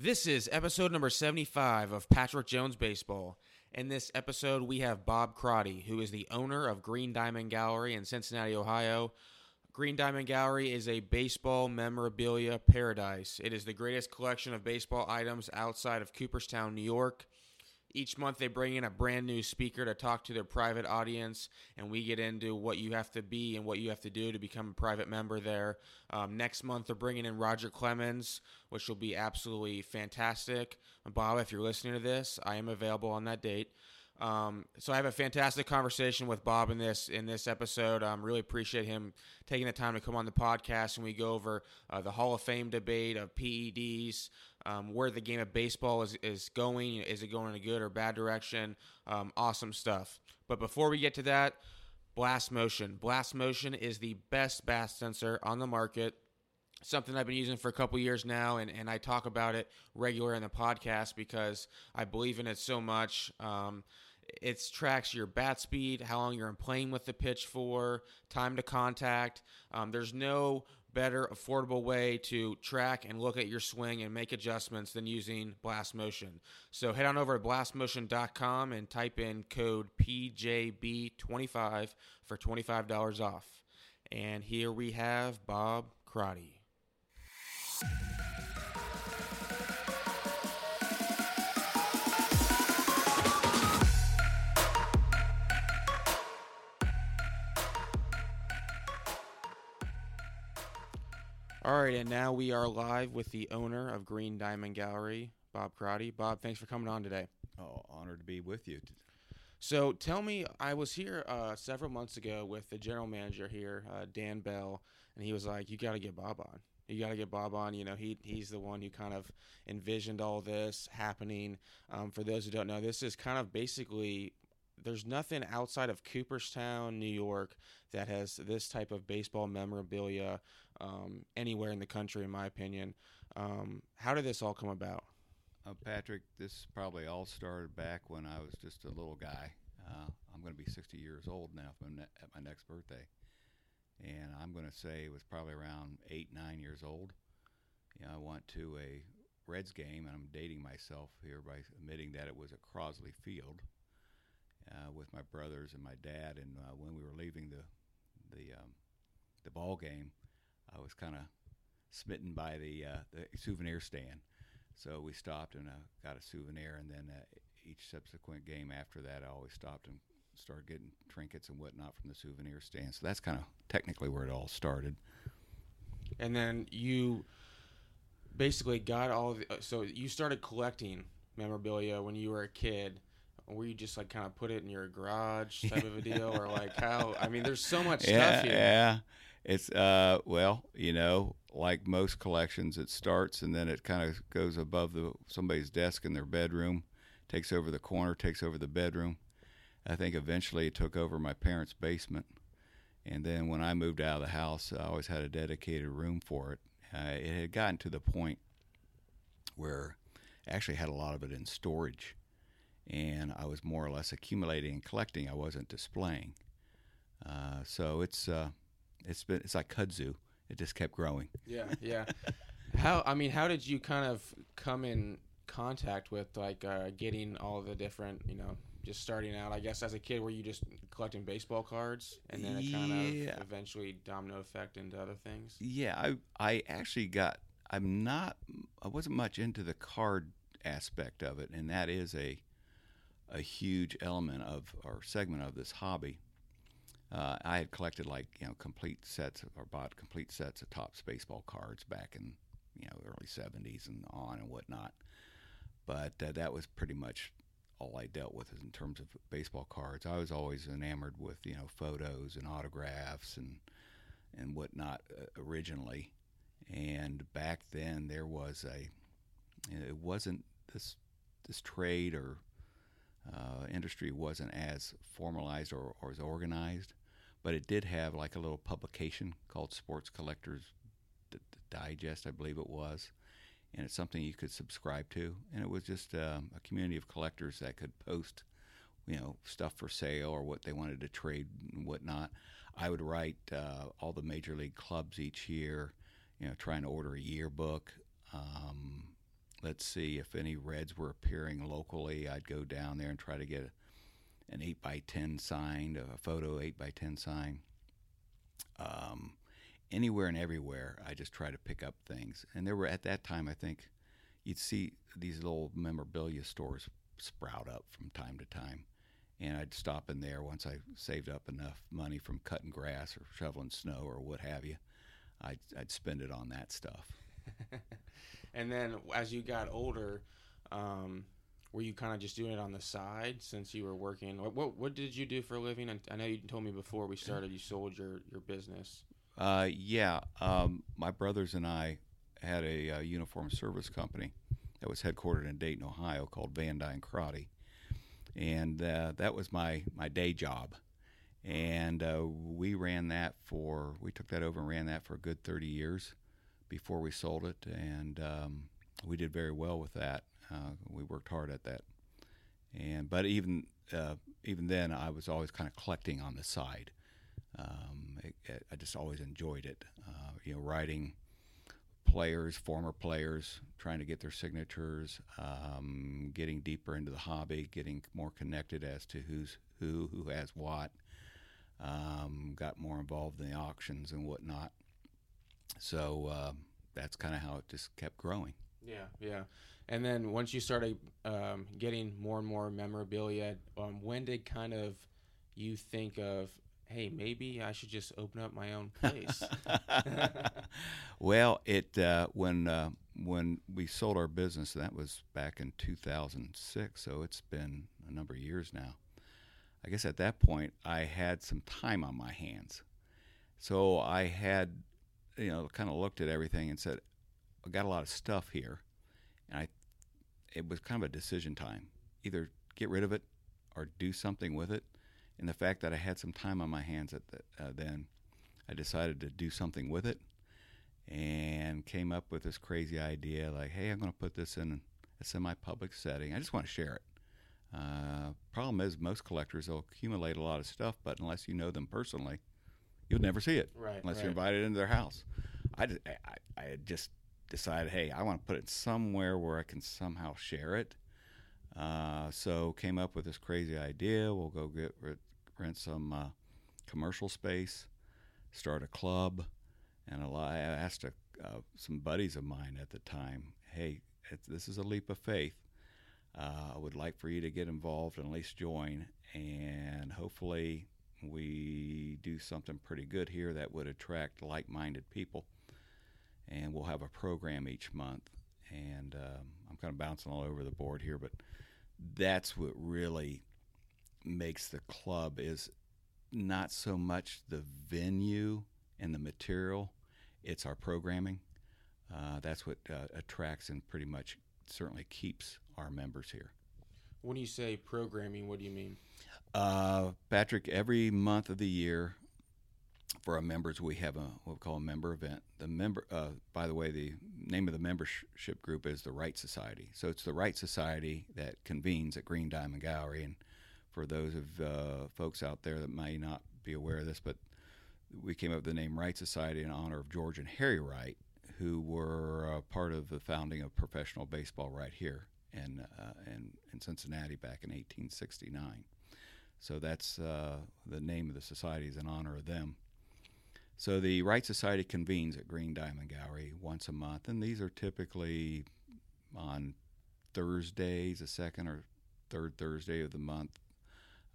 This is episode number 75 of Patrick Jones Baseball. In this episode, we have Bob Crotty, who is the owner of Green Diamond Gallery in Cincinnati, Ohio. Green Diamond Gallery is a baseball memorabilia paradise. It is the greatest collection of baseball items outside of Cooperstown, New York. Each month, they bring in a brand new speaker to talk to their private audience, and we get into what you have to be and what you have to do to become a private member there. Um, next month, they're bringing in Roger Clemens, which will be absolutely fantastic. Bob, if you're listening to this, I am available on that date. Um, so I have a fantastic conversation with Bob in this in this episode. Um, really appreciate him taking the time to come on the podcast, and we go over uh, the Hall of Fame debate of PEDs, um, where the game of baseball is is going. Is it going in a good or bad direction? Um, awesome stuff. But before we get to that, Blast Motion. Blast Motion is the best bass sensor on the market something I've been using for a couple years now, and, and I talk about it regular in the podcast because I believe in it so much. Um, it tracks your bat speed, how long you're in playing with the pitch for, time to contact. Um, there's no better affordable way to track and look at your swing and make adjustments than using Blast Motion. So head on over to blastmotion.com and type in code PJB25 for $25 off. And here we have Bob Crotty. All right, and now we are live with the owner of Green Diamond Gallery, Bob Crotty. Bob, thanks for coming on today. Oh, honored to be with you. So tell me, I was here uh, several months ago with the general manager here, uh, Dan Bell, and he was like, "You got to get Bob on. You got to get Bob on. You know, he he's the one who kind of envisioned all this happening. Um, for those who don't know, this is kind of basically there's nothing outside of Cooperstown, New York, that has this type of baseball memorabilia um, anywhere in the country, in my opinion. Um, how did this all come about? Uh, Patrick, this probably all started back when I was just a little guy. Uh, I'm going to be 60 years old now at my next birthday. And I'm going to say it was probably around eight, nine years old. You know, I went to a Reds game, and I'm dating myself here by admitting that it was at Crosley Field uh, with my brothers and my dad. And uh, when we were leaving the the um, the ball game, I was kind of smitten by the uh, the souvenir stand. So we stopped and uh, got a souvenir, and then uh, each subsequent game after that, I always stopped and started getting trinkets and whatnot from the souvenir stand. So that's kind of technically where it all started. And then you basically got all the, so you started collecting memorabilia when you were a kid where you just like kind of put it in your garage type of a deal or like how i mean there's so much yeah, stuff here. yeah. It's uh well you know like most collections it starts and then it kind of goes above the somebody's desk in their bedroom takes over the corner takes over the bedroom. I think eventually it took over my parents basement. And then when i moved out of the house i always had a dedicated room for it. Uh, it had gotten to the point where I actually had a lot of it in storage and I was more or less accumulating and collecting. I wasn't displaying. Uh, so it's uh, it's been it's like kudzu. It just kept growing. Yeah, yeah. how I mean, how did you kind of come in contact with like uh, getting all the different you know just starting out? I guess as a kid, were you just collecting baseball cards and then it kind yeah. of eventually domino effect into other things? Yeah, I I actually got. I'm not. I wasn't much into the card aspect of it, and that is a a huge element of or segment of this hobby. Uh, I had collected like you know complete sets or bought complete sets of Topps baseball cards back in you know early '70s and on and whatnot. But uh, that was pretty much all I dealt with in terms of baseball cards. I was always enamored with you know photos and autographs and and whatnot uh, originally. And back then there was a it wasn't this this trade or uh, industry wasn't as formalized or, or as organized, but it did have like a little publication called Sports Collectors D- Digest, I believe it was, and it's something you could subscribe to. And it was just um, a community of collectors that could post, you know, stuff for sale or what they wanted to trade and whatnot. I would write uh, all the major league clubs each year, you know, trying to order a yearbook. Um, let's see if any reds were appearing locally. I'd go down there and try to get an eight by ten signed, a photo eight by ten sign. Um, anywhere and everywhere, I just try to pick up things. And there were at that time, I think, you'd see these little memorabilia stores sprout up from time to time. And I'd stop in there once I saved up enough money from cutting grass or shoveling snow or what have you. I'd, I'd spend it on that stuff. and then as you got older, um, were you kind of just doing it on the side since you were working? What, what, what did you do for a living? And I know you told me before we started you sold your your business. Uh, yeah, um, my brothers and I had a uh, uniform service company that was headquartered in Dayton, Ohio, called Van Dyne Crotty, and uh, that was my my day job. And uh, we ran that for we took that over and ran that for a good 30 years before we sold it, and um, we did very well with that. Uh, we worked hard at that, and but even uh, even then, I was always kind of collecting on the side. Um, it, it, I just always enjoyed it. Uh, you know, writing players, former players, trying to get their signatures, um, getting deeper into the hobby, getting more connected as to who's who, who has what. Um, got more involved in the auctions and whatnot. So uh, that's kind of how it just kept growing. Yeah, yeah. And then once you started um, getting more and more memorabilia, um, when did kind of you think of, hey, maybe I should just open up my own place? well, it uh, when uh, when we sold our business, that was back in 2006, so it's been a number of years now. I guess at that point I had some time on my hands, so I had, you know, kind of looked at everything and said, I got a lot of stuff here, and I, it was kind of a decision time, either get rid of it or do something with it and the fact that I had some time on my hands at the, uh, then, I decided to do something with it, and came up with this crazy idea like, hey, I'm going to put this in a semi-public setting. I just want to share it. Uh, problem is, most collectors will accumulate a lot of stuff, but unless you know them personally, you'll never see it right, unless right. you're invited into their house. I, just, I, I just decided, hey, I want to put it somewhere where I can somehow share it. Uh, so came up with this crazy idea. We'll go get rent some uh, commercial space, start a club, and a lot, I asked a, uh, some buddies of mine at the time, "Hey, this is a leap of faith. Uh, I would like for you to get involved and at least join, and hopefully we do something pretty good here that would attract like-minded people." And we'll have a program each month, and um, I'm kind of bouncing all over the board here, but that's what really makes the club is not so much the venue and the material, it's our programming. Uh, that's what uh, attracts and pretty much certainly keeps our members here. When you say programming, what do you mean? Uh, Patrick, every month of the year for our members, we have a what we call a member event. The member, uh, by the way, the name of the membership group is the Wright Society. So it's the Wright Society that convenes at Green Diamond Gallery, and for those of uh, folks out there that may not be aware of this, but we came up with the name Wright Society in honor of George and Harry Wright, who were part of the founding of professional baseball right here in, uh, in, in Cincinnati back in 1869. So that's uh, the name of the society is in honor of them. So the Wright Society convenes at Green Diamond Gallery once a month, and these are typically on Thursdays, the second or third Thursday of the month,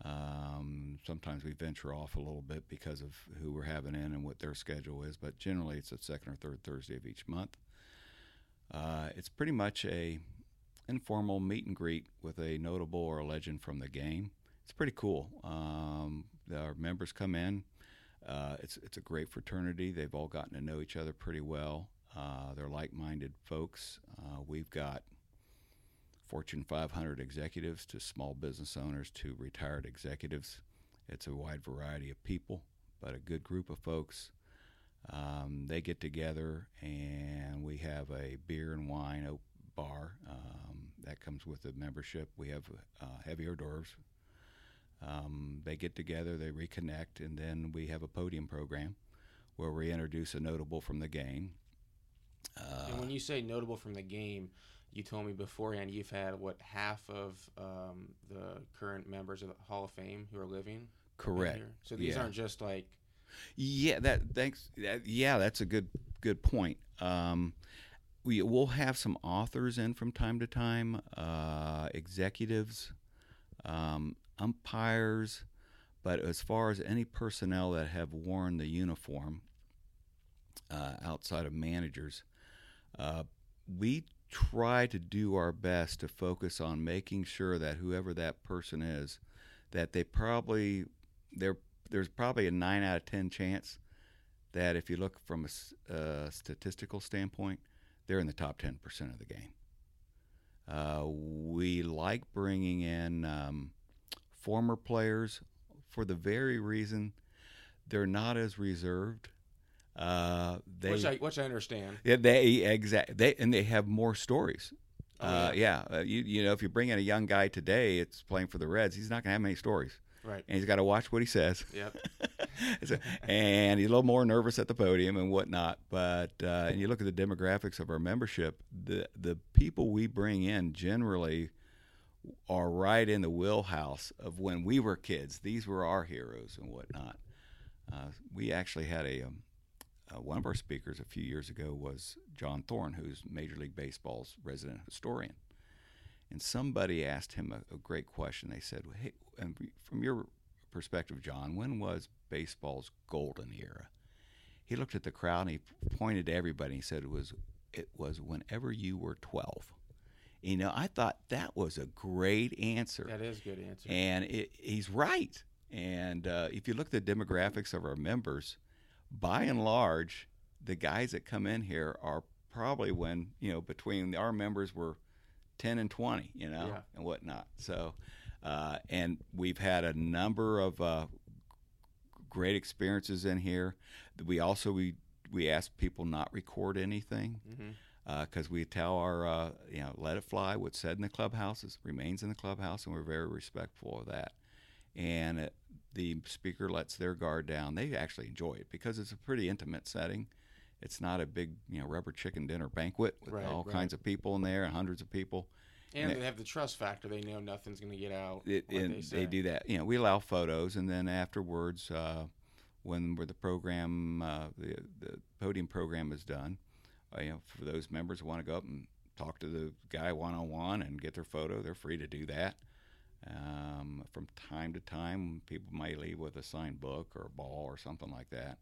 um, sometimes we venture off a little bit because of who we're having in and what their schedule is, but generally it's the second or third Thursday of each month. Uh, it's pretty much a informal meet and greet with a notable or a legend from the game. It's pretty cool. Um, our members come in. Uh, it's it's a great fraternity. They've all gotten to know each other pretty well. Uh, they're like-minded folks. Uh, we've got Fortune 500 executives to small business owners to retired executives. It's a wide variety of people, but a good group of folks. Um, they get together and we have a beer and wine bar um, that comes with the membership. We have uh, heavy hors d'oeuvres. Um, they get together, they reconnect, and then we have a podium program where we introduce a notable from the game Uh, and when you say notable from the game, you told me beforehand you've had what half of um, the current members of the Hall of Fame who are living. correct. So these Yeah. aren't just like Yeah, that thanks. That, yeah, that's a good good point. Um, we will have some authors in from time to time, uh, executives, um, umpires, but as far as any personnel that have worn the uniform uh, outside of managers, uh, we try to do our best to focus on making sure that whoever that person is, that they probably they're there's probably a nine out of ten chance that if you look from a uh, statistical standpoint, they're in the top ten percent of the game. Uh, we like bringing in um, former players for the very reason they're not as reserved. Uh, they, which I which I understand. yeah, they exact they and they have more stories. Oh, uh, yeah, uh, you you know if you bring in a young guy today, it's playing for the Reds. He's not gonna have many stories, Right. and he's got to watch what he says. Yep. So- and he's a little more nervous at the podium and whatnot. But uh, and you look at the demographics of our membership, the the people we bring in generally are right in the wheelhouse of when we were kids. These were our heroes and whatnot. Uh, we actually had a um, uh, one of our speakers a few years ago was John Thorn, who's Major League Baseball's resident historian. And somebody asked him a, a great question. They said, "Hey, and from your perspective, John, when was baseball's golden era?" He looked at the crowd and he pointed to everybody. and He said, "It was it was whenever you were 12." You know, I thought that was a great answer. That is a good answer. And it, he's right. And uh, if you look at the demographics of our members, by and large, the guys that come in here are probably when, you know, between our members were 10 and 20, you know, Yeah. and whatnot. So, uh, and we've had a number of uh, great experiences in here. We also, we, we ask people not record anything hmm because we tell our uh, you know let it fly what's said in the clubhouses remains in the clubhouse and we're very respectful of that and uh, the speaker lets their guard down they actually enjoy it because it's a pretty intimate setting it's not a big you know rubber chicken dinner banquet with Right, all right. kinds of people in there and hundreds of people And Yeah. they have the trust factor. They know nothing's going to get out. it, and they, they, do that. You know, we allow photos, and then afterwards, uh, when we're the program, uh, the the podium program is done, uh, you know, for those members who want to go up and talk to the guy one on one and get their photo, they're free to do that. Um, from time to time, people may leave with a signed book or a ball or something like that.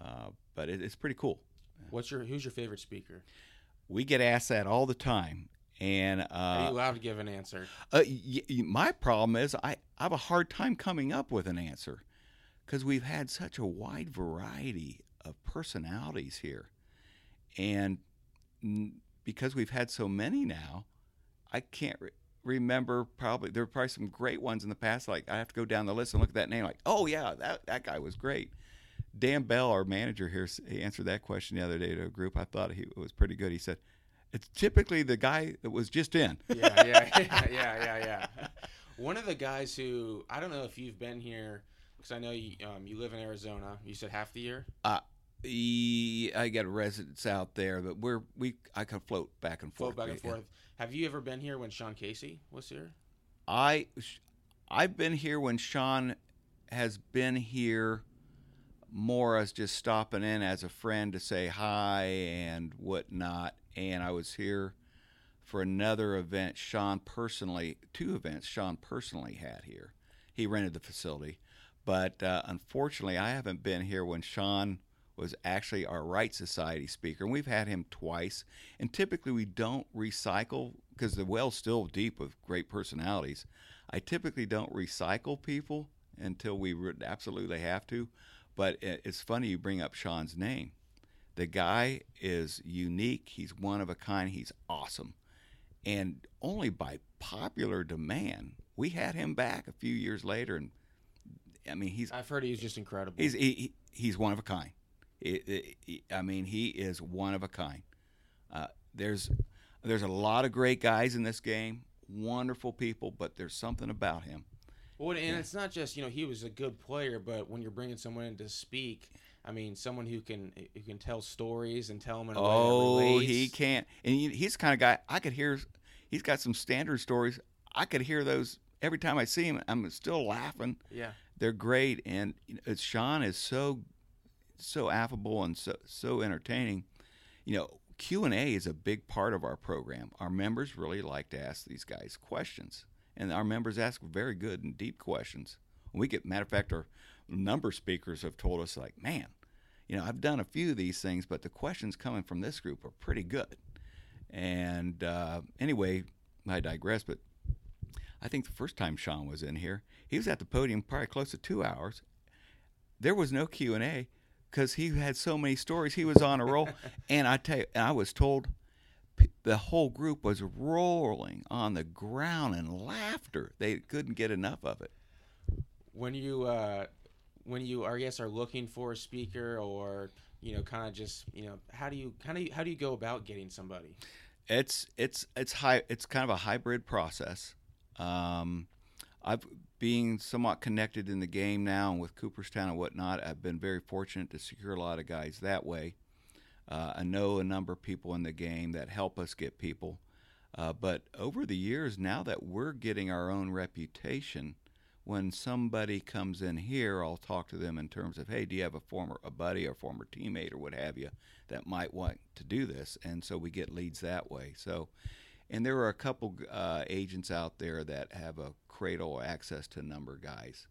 Uh, but it, it's pretty cool. What's your Who's your favorite speaker? We get asked that all the time, and uh, Are you allowed to give an answer? Uh, y- y- my problem is I, I have a hard time coming up with an answer because we've had such a wide variety of personalities here. And n- because we've had so many now, I can't re- remember probably, there were probably some great ones in the past. Like I have to go down the list and look at that name, like, oh, yeah, that, that guy was great. Dan Bell, our manager here, he answered that question the other day to a group. I thought he was pretty good. He said, it's typically the guy that was just in. yeah, yeah, yeah, yeah, yeah. One of the guys who I don't know if you've been here because I know you um, you live in Arizona. You said half the year. E- I got residents out there, but we're we I can float back and forth. Float back and Yeah. forth. Have you ever been here when Sean Casey was here? I I've been here when Sean has been here more as just stopping in as a friend to say hi and whatnot. And I was here for another event. Sean personally, two events Sean personally had here. He rented the facility, but uh, unfortunately, I haven't been here when Sean was actually our Wright Society speaker, and we've had him twice. And typically, we don't recycle because the well's still deep with great personalities. I typically don't recycle people until we absolutely have to. But it- it's funny you bring up Sean's name. The guy is unique. He's one of a kind. He's awesome. And only by popular demand, we had him back a few years later. And I mean, he's I've heard he's just incredible. he's he, he- he's one of a kind. It- it- I mean, he is one of a kind. Uh, there's there's a lot of great guys in this game, wonderful people, but there's something about him. well, and yeah. it's not just you know he was a good player, but when you're bringing someone in to speak, I mean, someone who can who can tell stories and tell them in a Oh, way that he can't. And he's the kind of guy I could hear. He's got some standard stories. I could hear those every time I see him. I'm still laughing. Yeah. They're great, and Sean is so so affable and so so entertaining. You know, Q and A is a big part of our program. Our members really like to ask these guys questions, and our members ask very good and deep questions. We get, matter of fact, our number speakers have told us like, man, you know, I've done a few of these things, but the questions coming from this group are pretty good. And uh, anyway, I digress, but I think the first time Sean was in here, he was at the podium probably close to two hours. There was no Q and A because he had so many stories. He was on a roll, and I tell you, I was told the whole group was rolling on the ground in laughter. They couldn't get enough of it. when you uh, when you I guess are looking for a speaker or you know kind of just you know how do you how do you how do you go about getting somebody? It's it's it's high. It's kind of a hybrid process. Um, I've being somewhat connected in the game now and with Cooperstown and whatnot. I've been very fortunate to secure a lot of guys that way. Uh, I know a number of people in the game that help us get people. Uh, but over the years, now that we're getting our own reputation, when somebody comes in here, I'll talk to them in terms of, hey, do you have a former a buddy or former teammate or what have you that might want to do this? And so we get leads that way. So, and there are a couple uh, agents out there that have a cradle access to a number of guys.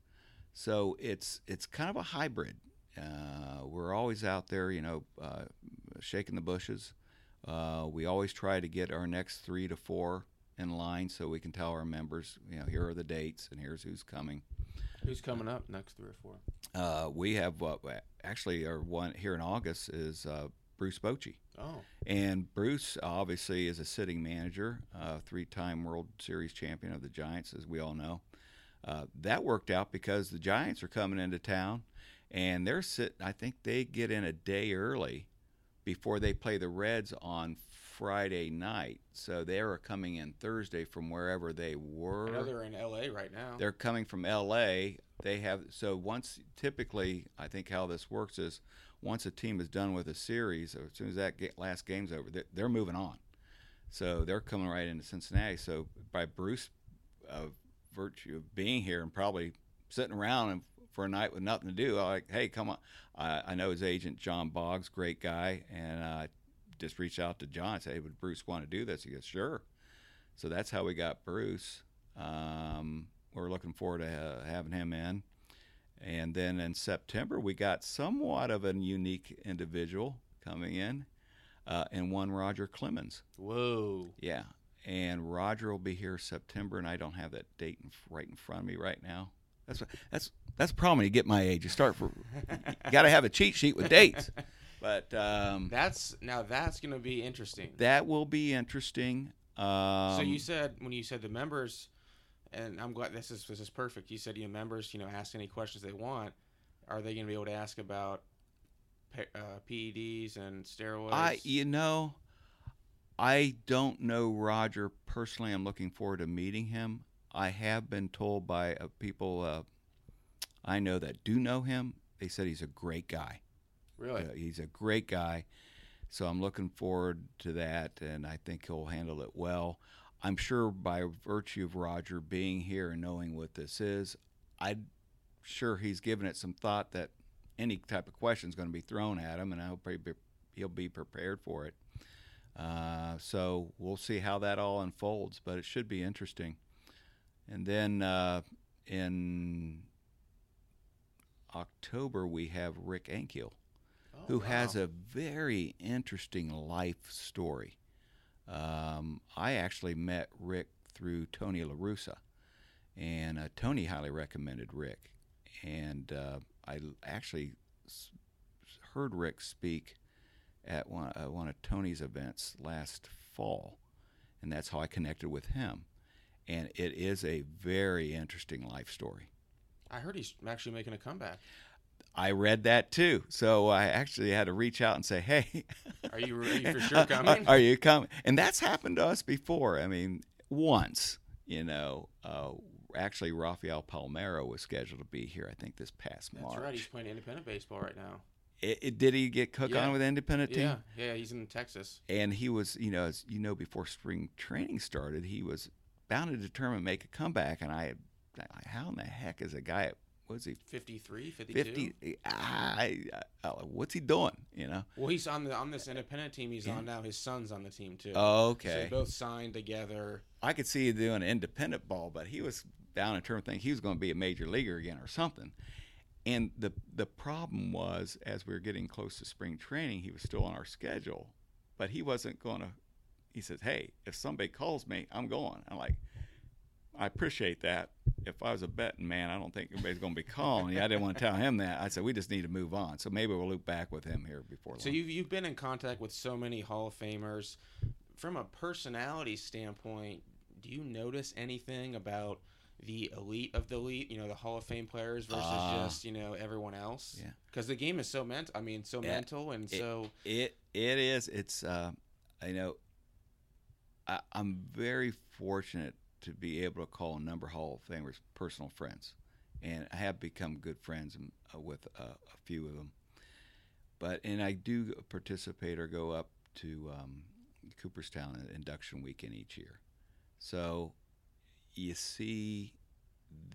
So it's it's kind of a hybrid. Uh, we're always out there, you know, uh, shaking the bushes. Uh, we always try to get our next three to four in line so we can tell our members, you know, here are the dates and here's who's coming. Who's coming up next three or four? Uh, we have uh, actually our one here in August is uh, Bruce Bochy. Oh, And Bruce obviously is a sitting manager, uh, three-time World Series champion of the Giants, as we all know. Uh, that worked out because the Giants are coming into town, and they're sitting. I think they get in a day early before they play the Reds on Friday night. So they are coming in Thursday from wherever they were. I they're in L.A. right now. They're coming from L.A. They have so once typically I think how this works is once a team is done with a series, or as soon as that last game's over, they're, they're moving on. So they're coming right into Cincinnati. So by Bruce, uh, virtue of being here and probably sitting around and for a night with nothing to do, I'm like, hey, come on. I, know his agent John Boggs, great guy, and I just reached out to John and said, hey, would Bruce want to do this? He goes, sure. So that's how we got Bruce. Um, we're looking forward to uh, having him in. And then in September, we got somewhat of a unique individual coming in, uh, and one Roger Clemens. Whoa. Yeah, and Roger will be here September, and I don't have that date in, right in front of me right now. That's what, that's that's a problem when you get my age. You start for you got to have a cheat sheet with dates. But um, That's now that's gonna be interesting. that will be interesting. Um, so you said when you said the members, and I'm glad this is this is perfect. You said you know, members, you know, ask any questions they want. Are they going to be able to ask about uh, PEDs and steroids? I, you know, I don't know Roger personally. I'm looking forward to meeting him. I have been told by uh, people uh, I know that do know him. They said he's a great guy. really? He's a great guy. So I'm looking forward to that, and I think he'll handle it well. I'm sure by virtue of Roger being here and knowing what this is, I'm sure he's given it some thought that any type of question is going to be thrown at him, and I hope he'll be prepared for it. Uh, so we'll see how that all unfolds, but it should be interesting. And then uh, in October, we have Rick Ankiel Oh, who has a very interesting life story. Um, I actually met Rick through Tony LaRussa, and uh, Tony highly recommended Rick. And uh, I actually heard Rick speak at one, uh, one of Tony's events last fall, and that's how I connected with him. And it is a very interesting life story. I heard he's actually making a comeback. I read that too. So I actually had to reach out and say, "Hey, Are you, ready for sure coming? Are you coming?" And that's happened to us before. I mean, once, you know, uh, actually Rafael Palmeiro was scheduled to be here. I think this past That's March. That's right. He's playing independent baseball right now. it, it- did he get cook Yeah. on with independent team? Yeah, yeah, he's in Texas. And he was, you know, as you know, before spring training started, he was bound to determine make a comeback. And I, I how in the heck is a guy? at- Was he 53, 52? fifty? Ah, I, I, I, what's he doing? You know? Well, he's on the on this independent team he's Yeah. on now. His son's on the team too. Oh, So okay. they both signed together. I could see you doing independent ball, but he was down in terms of thinking he was going to be a major leaguer again or something. And the the problem was, as we were getting close to spring training, he was still on our schedule, but he wasn't going to. He says, "Hey, if somebody calls me, I'm going." I'm like, "I appreciate that. If I was a betting man, I don't think anybody's going to be calling Yeah, I didn't want to tell him that. I said, "We just need to move on." So maybe we'll loop back with him here before long. So you've you've been in contact with so many Hall of Famers. From a personality standpoint, do you notice anything about the elite of the elite? You know, the Hall of Fame players versus Ah. just you know everyone else. Yeah. Because the game is so mental. I mean, so Yeah. mental and It- so. It it is. It's uh, you know, I, I'm very fortunate to be able to call a number of Hall of Famers personal friends, and I have become good friends um, uh, with uh, a few of them. But and I do participate or go up to um, Cooperstown induction weekend each year, so you see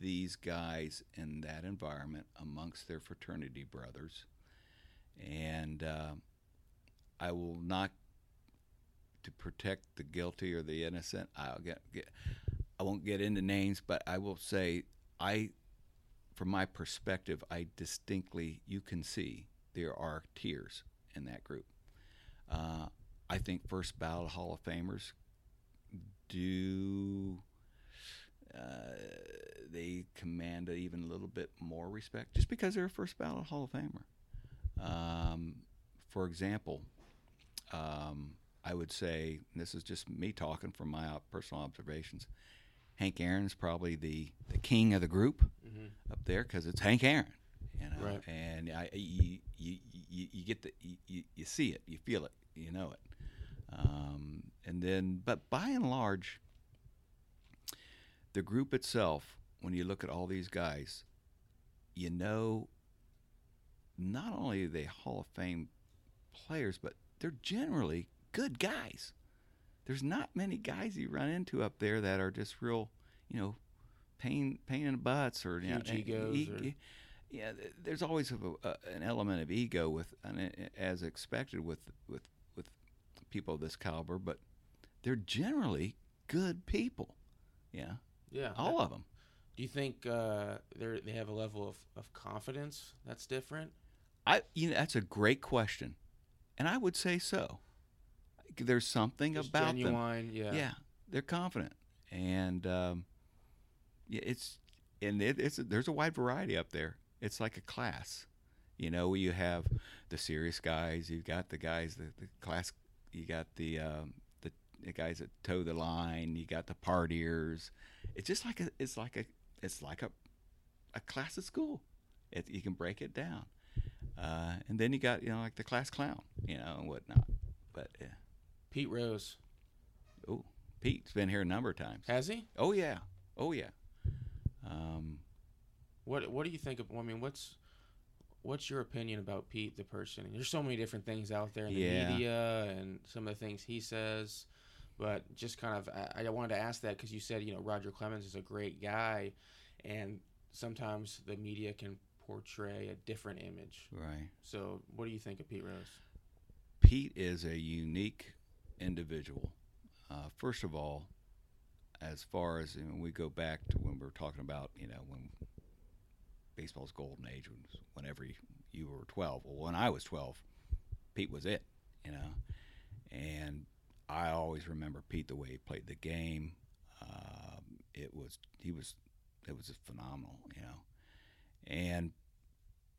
these guys in that environment amongst their fraternity brothers and uh, I will not to protect the guilty or the innocent. I'll get, get I won't get into names, but I will say I, from my perspective, I distinctly you can see there are tiers in that group. Uh, I think first ballot Hall of Famers do. Uh, they command even a little bit more respect just because they're a first ballot Hall of Famer. Um, for example, um, I would say this is just me talking from my personal observations. Hank Aaron is probably the, the king of the group Mhm. up there because it's Hank Aaron, you know, Right. and I, you, you, you, you get the you, you, you see it, you feel it, you know it, um, and then but by and large, the group itself, when you look at all these guys, you know, not only are they Hall of Fame players, but they're generally good guys. There's not many guys you run into up there that are just real, you know, pain pain in the butts or you know, egos e- or- yeah, there's always a, a, an element of ego with, as expected with with with people of this caliber, but they're generally good people. Yeah, Yeah. all of them. Do you think uh, they they have a level of, of confidence that's different? I you know that's a great question, and I would say so. There's something Just about them. genuine, yeah. Yeah, they're confident, and um, yeah, it's and it, it's there's a wide variety up there. It's like a class, you know. You have the serious guys. You've got the guys the, the class. You got the um, the, the guys that toe the line. You got the partiers. It's just like a it's like a it's like a a class at school. It, you can break it down, uh, and then you got you know like the class clown, you know, and whatnot. But yeah. Pete Rose Oh, Pete's been here a number of times. has he? Oh yeah, oh yeah. Um, What What do you think of? I mean, what's What's your opinion about Pete the person? There's so many different things out there in the Yeah. media and some of the things he says, but just kind of I, I wanted to ask that because you said you know Roger Clemens is a great guy, and sometimes the media can portray a different image. right. So, what do you think of Pete Rose? Pete is a unique individual. Uh, first of all, as far as know, we go back to when we were talking about, you know, when baseball's golden age was whenever you, you were 12. Well, when I was 12, Pete was it, you know. And I always remember Pete the way he played the game. Um, it was he was it was just phenomenal, you know. And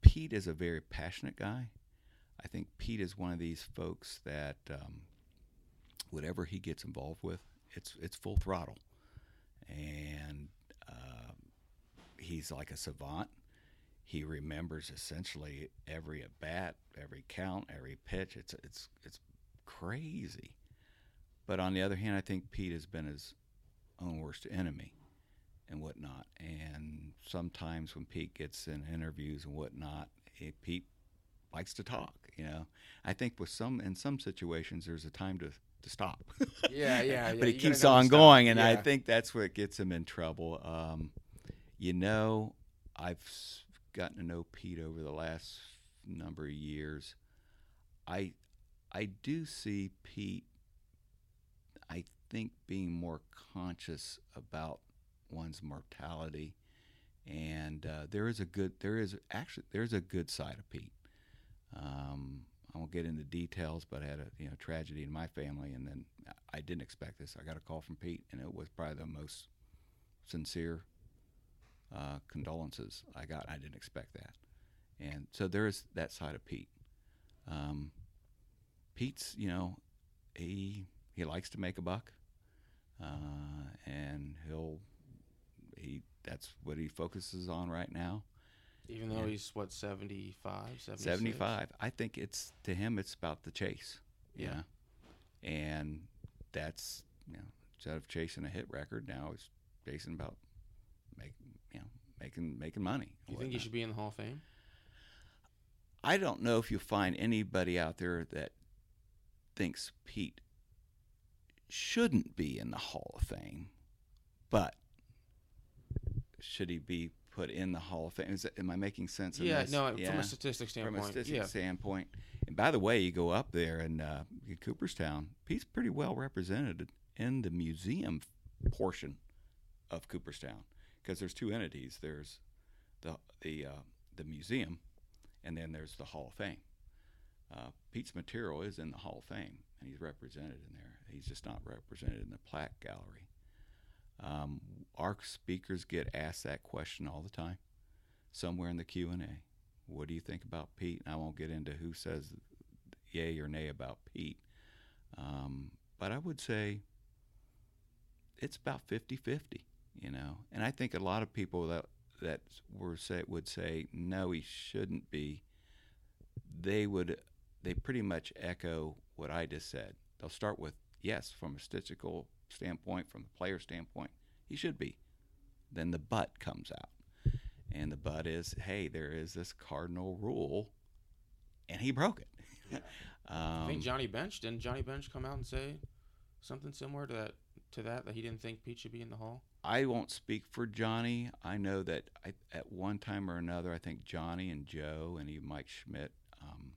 Pete is a very passionate guy. I think Pete is one of these folks that um, whatever he gets involved with, it's it's full throttle, and um, he's like a savant. He remembers essentially every at bat, every count, every pitch. It's it's it's crazy. But on the other hand, I think Pete has been his own worst enemy and whatnot. And sometimes when Pete gets in interviews and whatnot, Pete likes to talk. You know, I think with some in some situations there's a time to to stop. Yeah, yeah, yeah. but he You keeps on stop. going, and I think that's what gets him in trouble. Um, you know, I've gotten to know Pete over the last number of years. I I do see Pete. I think being more conscious about one's mortality, and uh, there is a good there is actually there's a good side of Pete. Um, I won't get into details, but I had a you know tragedy in my family, and then I didn't expect this. I got a call from Pete, and it was probably the most sincere uh, condolences I got. I didn't expect that, and so there is that side of Pete. Um, Pete's, you know, he he likes to make a buck, uh, and he'll he that's what he focuses on right now. Even though Yeah. he's what 75, 76? 75 i think it's to him it's about the chase you Yeah. know? and that's you know instead of chasing a hit record now he's chasing about make you know making making money Do you think he should be in the Hall of Fame? i don't know if you'll find anybody out there that thinks pete shouldn't be in the hall of fame but should he be put in the hall of fame is that, am i making sense Yeah, this? no, from Yeah. a statistic from standpoint. a statistic yeah. standpoint. And by the way, you go up there and uh, in Cooperstown, Pete's pretty well represented in the museum portion of Cooperstown because there's two entities. There's the the uh, the museum, and then there's the Hall of Fame. Uh, Pete's material is in the Hall of Fame, and he's represented in there. He's just not represented in the plaque gallery. Um, our speakers get asked that question all the time, somewhere in the Q and A. What do you think about Pete? And I won't get into who says yay or nay about Pete, um, but I would say it's about 50-50, you know. And I think a lot of people that that were say would say no, he shouldn't be. They would they pretty much echo what I just said. They'll start with yes, from a statistical standpoint, from the player standpoint, he should be. Then the but comes out. And the but is, hey, there is this cardinal rule, and he broke it. I think um, Johnny Bench didn't Johnny Bench come out and say something similar to that to that that he didn't think Pete should be in the Hall. I won't speak for Johnny. I know that I, at one time or another, I think Johnny and Joe and even Mike Schmidt um,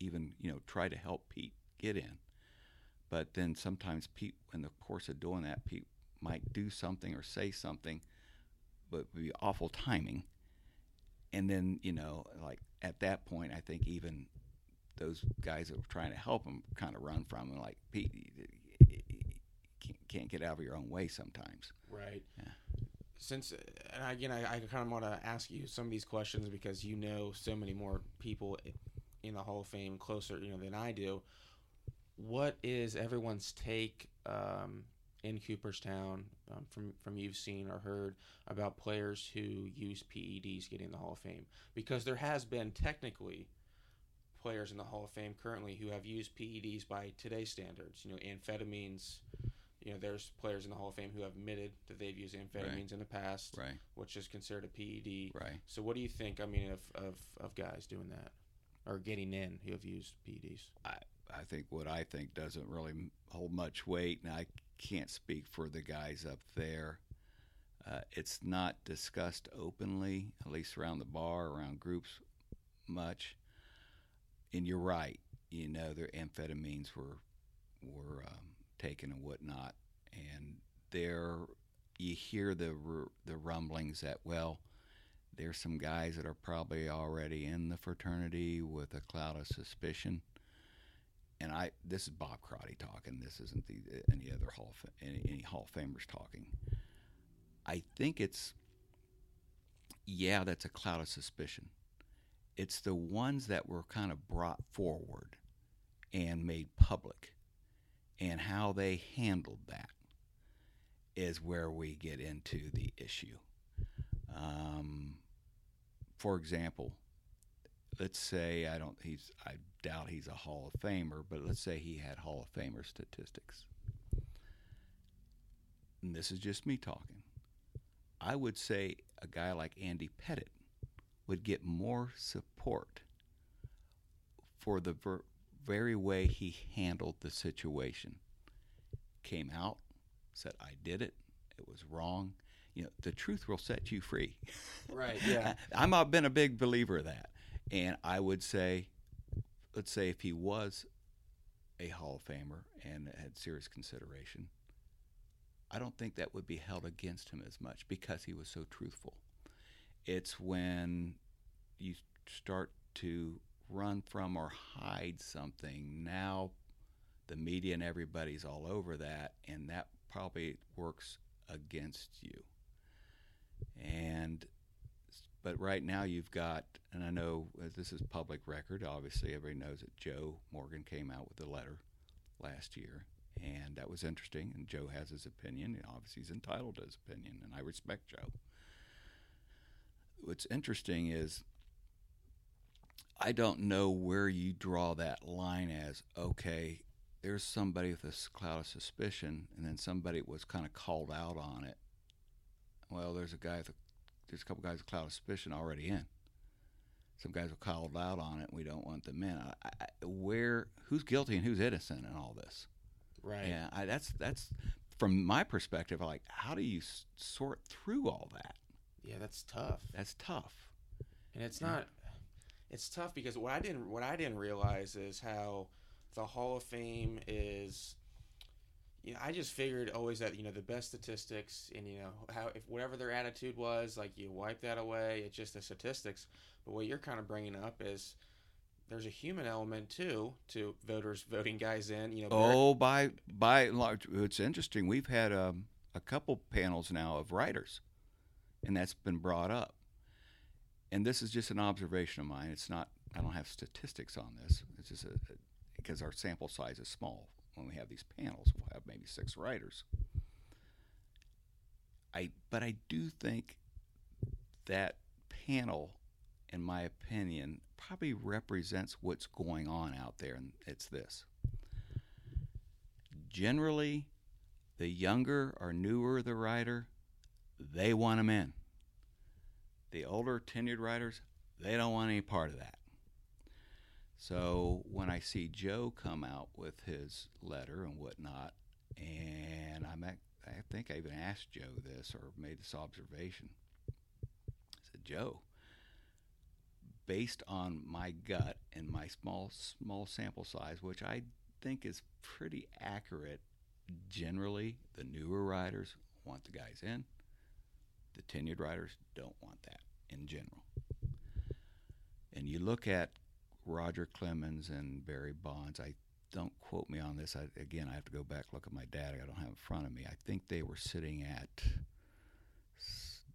even you know try to help Pete get in. But then sometimes Pete, in the course of doing that, Pete might do something or say something, but would be awful timing. And then you know, like at that point, I think even those guys that were trying to help him kind of run from him, like Pete, you- can't, can't get out of your own way sometimes. Right. Yeah. Since, uh, and again, I, I kind of want to ask you some of these questions because you know so many more people in the Hall of Fame closer, you know, than I do. What is everyone's take um, in Cooperstown um, from from you've seen or heard about players who use PEDs getting in the Hall of Fame? Because there has been technically players in the Hall of Fame currently who have used PEDs by today's standards. You know, amphetamines. You know, there's players in the Hall of Fame who have admitted that they've used amphetamines in the past, Right. which is considered a PED. Right. So, what do you think? I mean, of, of, of guys doing that or getting in who have used PEDs? I, I think what I think doesn't really hold much weight, and I can't speak for the guys up there. Uh, it's not discussed openly, at least around the bar, around groups, much. And you're right. You know, their amphetamines were were um, taken and whatnot, and there you hear the the rumblings that well, there's some guys that are probably already in the fraternity with a cloud of suspicion and I this is Bob Crotty talking. This isn't the any other Hall of, any, any Hall of Famers talking. I think it's yeah, that's a cloud of suspicion. It's the ones that were kind of brought forward and made public, and how they handled that is where we get into the issue. Um, for example, let's say I don't he's I doubt he's a Hall of Famer, but let's say he had Hall of Famer statistics. And this is just me talking. I would say a guy like Andy Pettitte would get more support for the ver- very way he handled the situation. Came out, said, I did it. It was wrong. You know, the truth will set you free. Right. Yeah. I've been a big believer of that. And I would say, let's say if he was a Hall of Famer and had serious consideration, I don't think that would be held against him as much because he was so truthful. It's when you start to run from or hide something, now the media and everybody's all over that, and that probably works against you. And but right now you've got, and I know uh, this is public record. Obviously, everybody knows that Joe Morgan came out with a letter last year, and that was interesting. And Joe has his opinion, and obviously he's entitled to his opinion, and I respect Joe. What's interesting is I don't know where you draw that line as okay. There's somebody with a cloud of suspicion, and then somebody was kind of called out on it. Well, there's a guy with a there's a couple guys with cloud of suspicion already in. Some guys were called out on it. and We don't want them in. I, I, where who's guilty and who's innocent in all this? Right. Yeah, I, that's that's from my perspective. Like, how do you s- sort through all that? Yeah, that's tough. That's tough. And it's not it's tough because what I didn't what I didn't realize is how the Hall of Fame is you know, I just figured always that, you know, the best statistics and you know, how if whatever their attitude was, like you wipe that away, it's just the statistics. But what you're kind of bringing up is there's a human element too to voters voting guys in, you know. Oh, by by and large, it's interesting. We've had um, a couple panels now of writers, and that's been brought up. And this is just an observation of mine. It's not. I don't have statistics on this. It's just a, a, because our sample size is small. When we have these panels, we'll have maybe six writers. I but I do think that panel, in my opinion, probably represents what's going on out there, and it's this generally the younger or newer the writer, they want them in. The older tenured writers, they don't want any part of that. So when I see Joe come out with his letter and whatnot, and I'm at, I think I even asked Joe this or made this observation. I said, Joe, based on my gut and my small small sample size, which I think is pretty accurate. Generally, the newer riders want the guys in. The tenured riders don't want that in general. And you look at Roger Clemens and Barry Bonds. I don't quote me on this. I, again, I have to go back look at my data. I don't have it in front of me. I think they were sitting at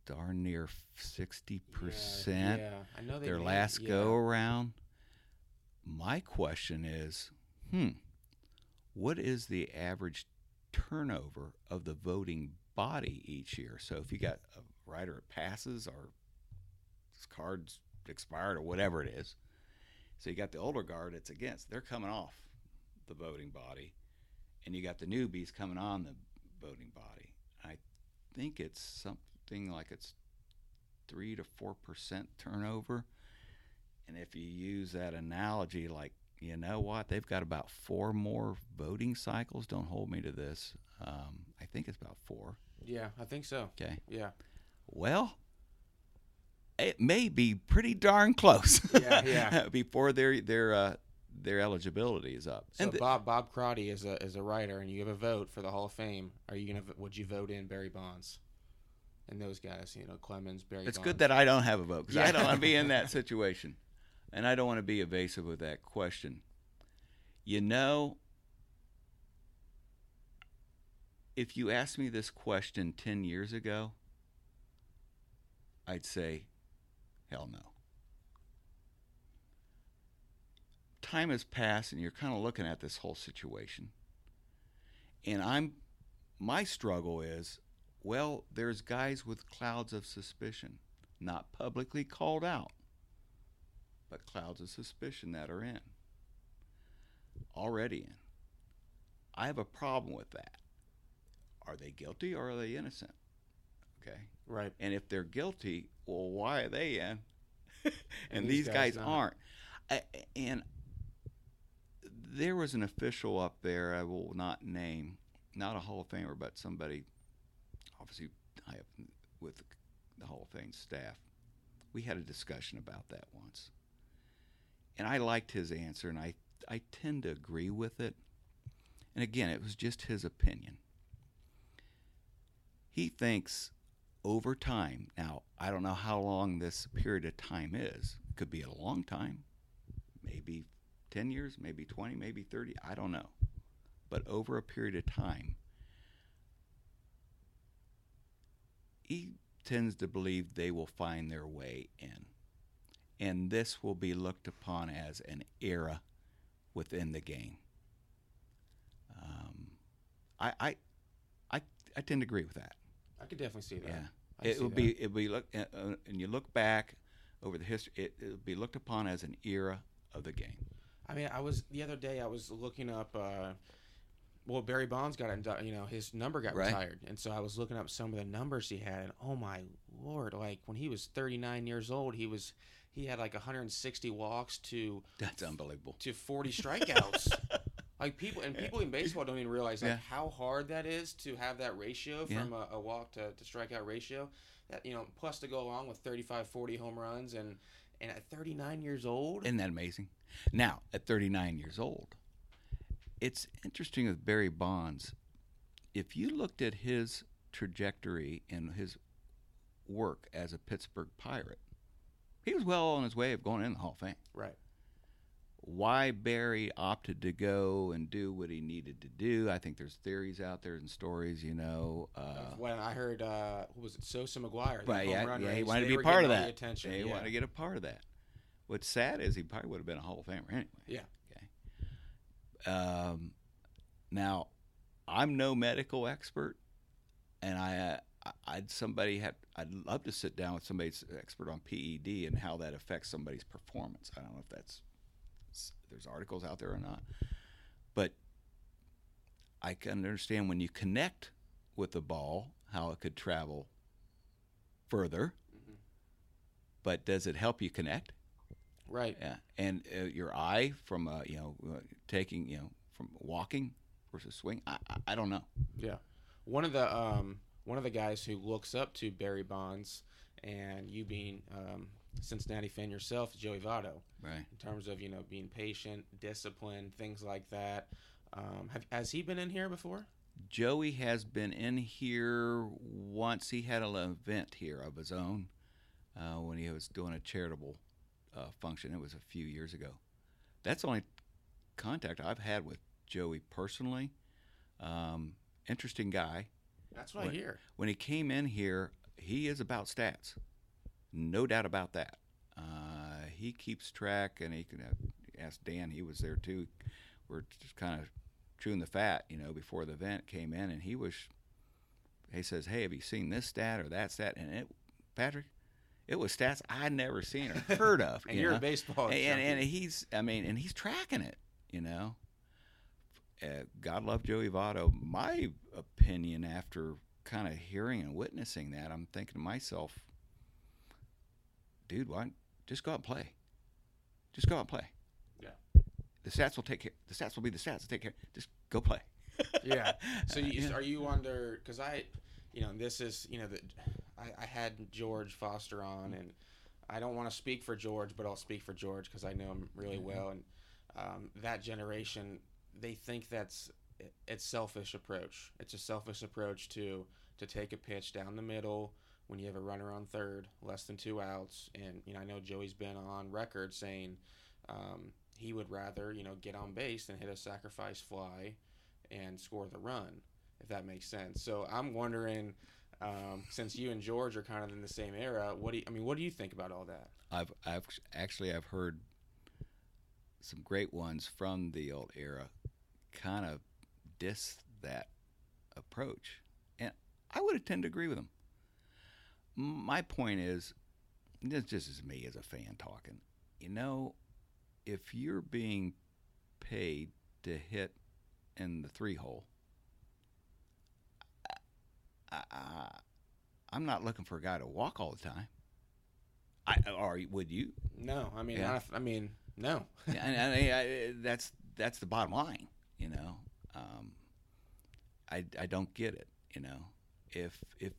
darn near sixty percent Yeah, I know their made- last yeah. go around. My question is, hmm, what is the average turnover of the voting body each year? So if you got a rider that passes or his card's expired or whatever it is, so you got the older guard that's against, they're coming off the voting body, and you got the newbies coming on the voting body. I think it's something like it's three to four percent turnover. And if you use that analogy, like you know what, they've got about four more voting cycles. Don't hold me to this. Um, I think it's about four. Yeah, I think so. Okay. Yeah. Well, it may be pretty darn close. Yeah, yeah. before their their uh, their eligibility is up. So and th- Bob Bob Crotty is a is a writer, and you have a vote for the Hall of Fame. Are you gonna would you vote in Barry Bonds and those guys? You know Clemens, Barry. it's Bonds. good that I don't have a vote because Yeah. I don't want to be in that situation, and I don't want to be evasive with that question. You know, if you asked me this question ten years ago, I'd say, hell no. Time has passed, and you're kind of looking at this whole situation, and I'm my struggle is well, there's guys with clouds of suspicion, not publicly called out, but clouds of suspicion that are in. Already in. I have a problem with that. Are they guilty or are they innocent? Okay. right. And if they're guilty, well, why are they in? and, And these, these guys, guys aren't. I, and there was an official up there I will not name, not a Hall of Famer, but somebody obviously high up with the Hall of Fame staff. We had a discussion about that once. And I liked his answer, and I, I tend to agree with it. And again, it was just his opinion. He thinks over time, now, I don't know how long this period of time is. It could be a long time, maybe 10 years, maybe 20, maybe 30, I don't know. But over a period of time, he tends to believe they will find their way in. And this will be looked upon as an era within the game. Um, I, I, I, I tend to agree with that. I could definitely see that. Yeah, it would be. It will be look, uh, uh, and you look back over the history. It will be looked upon as an era of the game. I mean, I was the other day. I was looking up. Uh, well, Barry Bonds got you know his number got Right. retired, and so I was looking up some of the numbers he had, and oh my lord! Like when he was 39 years old, he was he had like 160 walks to That's unbelievable. to 40 strikeouts. Like people and people in baseball don't even realize like Yeah. how hard that is to have that ratio Yeah. from a, a walk to, to strikeout ratio. That you know, plus to go along with 35, 40 home runs, and and at 39 years old, Isn't that amazing? Now, at 39 years old, it's interesting with Barry Bonds. If you looked at his trajectory and his work as a Pittsburgh Pirate, he was well on his way of going in the Hall of Fame. right? Why Barry opted to go and do what he needed to do, I think there's theories out there and stories, you know. Uh, when I heard, uh, what was it, Sosa McGwire? Right, yeah, yeah, he wanted to be part of that. Attention. He yeah. wanted to get a part of that. What's sad is he probably would have been a Hall of Famer anyway. Yeah. Okay. Um, now, I'm no medical expert, and I, uh, I- I'd somebody had I'd love to sit down with somebody's expert on PED and how that affects somebody's performance. I don't know if that's there's articles out there or not, but I can understand when you connect with the ball how it could travel further. Mhm. But does it help you connect? Right. Yeah, and uh, your eye from uh, you know uh, taking you know from walking versus swing. I, I, I don't know. Yeah. One of the um one of the guys who looks up to Barry Bonds and you being um Cincinnati fan yourself, Joey Votto, Right. in terms of, you know, being patient, disciplined, things like that. Um have has he been in here before? Joey has been in here once. He had an event here of his own uh, when he was doing a charitable uh, function. It was a few years ago. That's the only contact I've had with Joey personally. Um, interesting guy. That's what I hear. when he came in here, he is about stats, no doubt about that. Uh, he keeps track, and he can ask Dan. He was there too. We're just kind of chewing the fat, you know, before the event came in, and he was. He says, "Hey, have you seen this stat or that stat?" And it, Patrick, it was stats I'd never seen or heard of. And you you're know? a baseball and, and, and he's I mean, and he's tracking it, you know. Uh, God love Joey Votto. My opinion after kind of hearing and witnessing that, I'm thinking to myself, dude, why just go out and play? Just go out and play. Yeah. The stats will take care. The stats will be the stats. To take care. Just go play. yeah. So you, Yeah. are you under? Because I, you know, this is you know that I, I had George Foster on, and I don't want to speak for George, but I'll speak for George because I know him really well, and um, that generation they think that's it's selfish approach. It's a selfish approach to to take a pitch down the middle when you have a runner on third, less than two outs, and you know I know Joey's been on record saying um, he would rather you know get on base than hit a sacrifice fly and score the run, if that makes sense. So I'm wondering, um, since you and George are kind of in the same era, what do you, I mean? What do you think about all that? I've I've actually I've heard some great ones from the old era kind of diss that approach. And I would tend to agree with them. My point is this just is me as a fan talking. You know, if you're being paid to hit in the three hole, I, I, I'm not looking for a guy to walk all the time. I or would you? No, I mean, Yeah. I, I mean, no. and, and that's that's the bottom line. You know, um, I I don't get it. You know, if if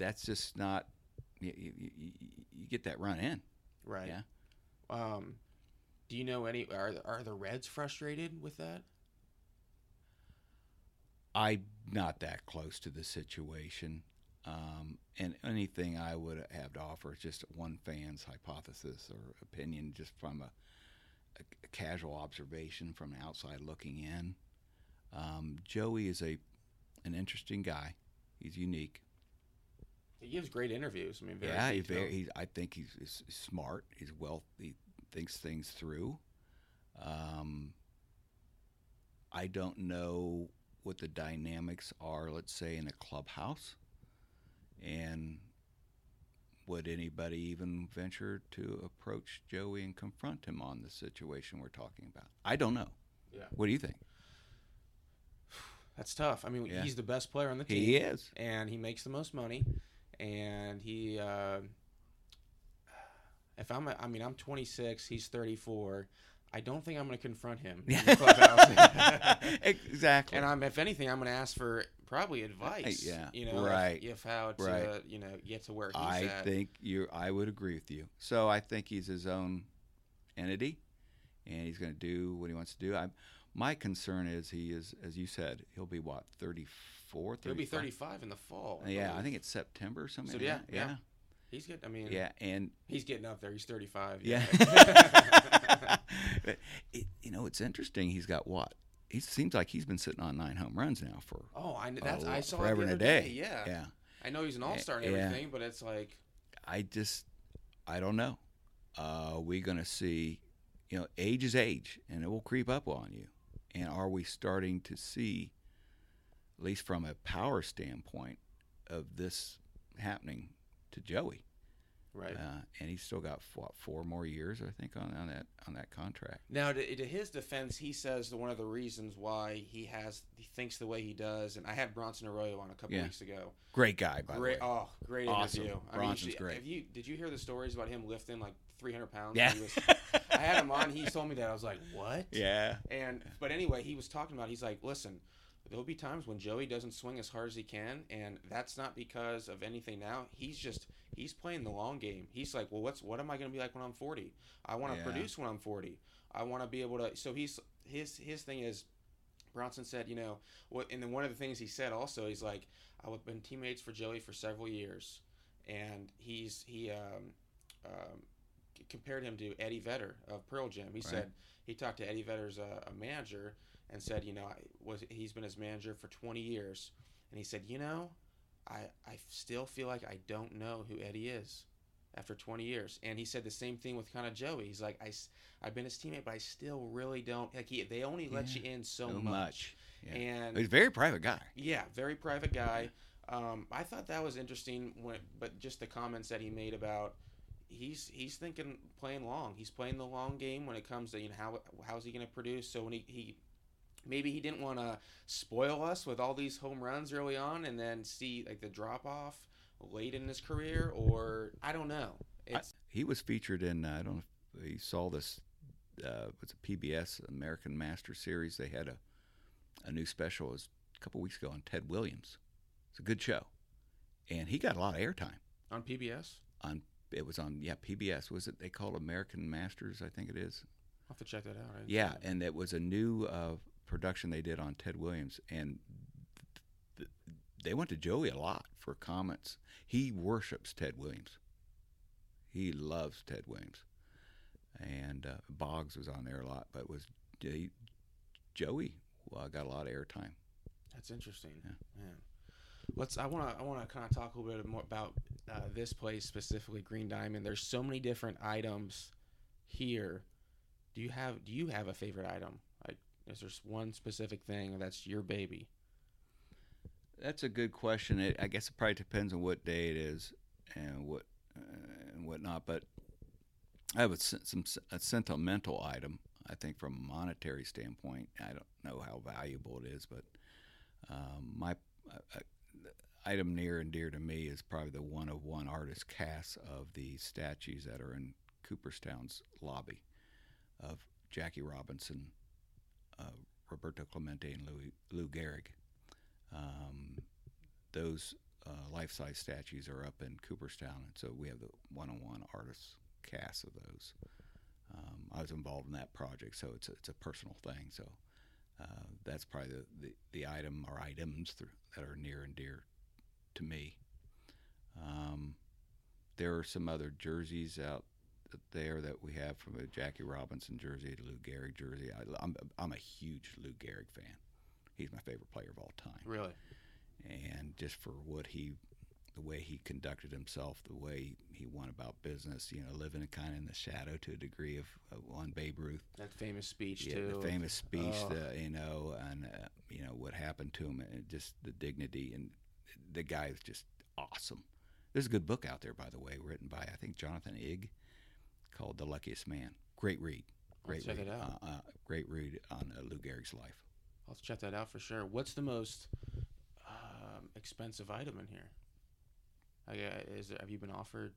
that's just not you, you, you, get that run in. Right. Yeah. Um, do you know any? Are are the Reds frustrated with that? I'm not that close to the situation. Um, and anything I would have to offer is just one fan's hypothesis or opinion, just from a, a, a casual observation from the outside looking in. Um, Joey is a an interesting guy. He's unique. He gives great interviews. I mean, very yeah, he's very. He's, I think he's, he's smart. He's well. He thinks things through. Um, I don't know what the dynamics are. Let's say in a clubhouse, and would anybody even venture to approach Joey and confront him on the situation we're talking about? I don't know. Yeah. What do you think? That's tough. I mean, Yeah. he's the best player on the team. He is. and he makes the most money. And he, uh, if I'm, a, I mean, I'm 26. He's 34. I don't think I'm going to confront him in the clubhouse. exactly. and I'm, if anything, I'm going to ask for probably advice. yeah, you know, right, If, if how to, right. you know, get to where he's I at. think you. I would agree with you. So I think he's his own entity, and he's going to do what he wants to do. I, my concern is he is, as you said, he'll be what 34, He'll be 35? 35 in the fall. Yeah, I think it's September or something. So, like yeah, yeah. yeah, he's good. I mean, yeah, and he's getting up there. He's 35. yeah. But it, you know, it's interesting. He's got what? He seems like he's been sitting on nine home runs now for oh, I know. That's a I saw forever and a other day. Yeah. yeah. I know he's an all star and Yeah. everything, but it's like, I just, I don't know. Uh, we going to see, you know, age is age, and it will creep up on you. And are we starting to see, at least from a power standpoint, of this happening to Joey? right. Uh, and he's still got what, four more years, I think, on, on that on that contract. Now, to, to his defense, he says that one of the reasons why he has he thinks the way he does, and I had Bronson Arroyo on a couple Yeah. weeks ago. Great guy, by Great, the way. oh, great Awesome. interview. I Bronson's mean, great. Have you did you hear the stories about him lifting like 300 pounds? Yeah. Was, I had him on. He told me that. I was like, what? yeah. And but anyway, he was talking about. He's like, listen, there'll be times when Joey doesn't swing as hard as he can, and that's not because of anything. Now he's just he's playing the long game. He's like, well, what's what am I going to be like when I'm 40? I want to Yeah. produce when I'm 40. I want to be able to. So he's his his thing is. Bronson said, you know, what, and then one of the things he said also, he's like, I've been teammates for Joey for several years, and he's he um, um, compared him to Eddie Vedder of Pearl Jam. He said he talked to Eddie Vedder's uh, a manager and said, you know, I was he's been his manager for 20 years, and he said, you know, I I still feel like I don't know who Eddie is after 20 years. And he said the same thing with kind of Joey. He's like, I have been his teammate, but I still really don't like. He, they only let Yeah, you in so, So much. much. Yeah. And He's a very private guy. yeah, very private guy. Um, I thought that was interesting when, but just the comments that he made about he's he's thinking playing long. He's playing the long game when it comes to you know how how's he going to produce. So when he, he maybe he didn't want to spoil us with all these home runs early on and then see like the drop off late in his career, or I don't know. It's He was featured in uh, I don't know if you saw this. Uh, it was a PBS American Master Series. They had a a new special it was a couple weeks ago on Ted Williams. It's a good show, and he got a lot of airtime on PBS. on. It was on yeah PBS. Was it they called American Masters? I think it is. I'll have to check that out. I Yeah, and it was a new uh, production they did on Ted Williams, and th- they went to Joey a lot for comments. He worships Ted Williams. He loves Ted Williams, and uh, Boggs was on there a lot, but was J- Joey well, got a lot of airtime. That's interesting. Yeah. Man. Let's. I want to. I want to kind of talk a little bit more about uh, this place specifically, Green Diamond. There's so many different items here. Do you have Do you have a favorite item? Is there one specific thing that's your baby? That's a good question. It, I guess it probably depends on what day it is and what uh, and whatnot. But I have a, some a sentimental item. I think from a monetary standpoint, I don't know how valuable it is, but um, my uh, item near and dear to me is probably the one of one artist cast of the statues that are in Cooperstown's lobby of Jackie Robinson, uh, Roberto Clemente and Louis, Lou Gehrig. Um, those uh, life-size statues are up in Cooperstown, and so we have the one-on-one artist cast of those. Um, I was involved in that project, so it's a, it's a personal thing. So uh, that's probably the, the, the item or items th- that are near and dear to me. Um, there are some other jerseys out there that we have from a Jackie Robinson jersey, a Lou Gehrig jersey. I, I'm I'm a huge Lou Gehrig fan. He's my favorite player of all time. Really? And just for what he, the way he conducted himself, the way he went about business, you know, living kind of in the shadow to a degree of, of on Babe Ruth. That famous speech Yeah, too. the famous speech, Oh. the, you know, and uh, you know what happened to him, and just the dignity, and the guy is just awesome. There's a good book out there, by the way, written by I think Jonathan Eig, called "The Luckiest Man." Great read, great check read, it out. Uh, uh, great read on uh, Lou Gehrig's life. I'll check that out for sure. What's the most um, expensive item in here? I, uh, is it, have you been offered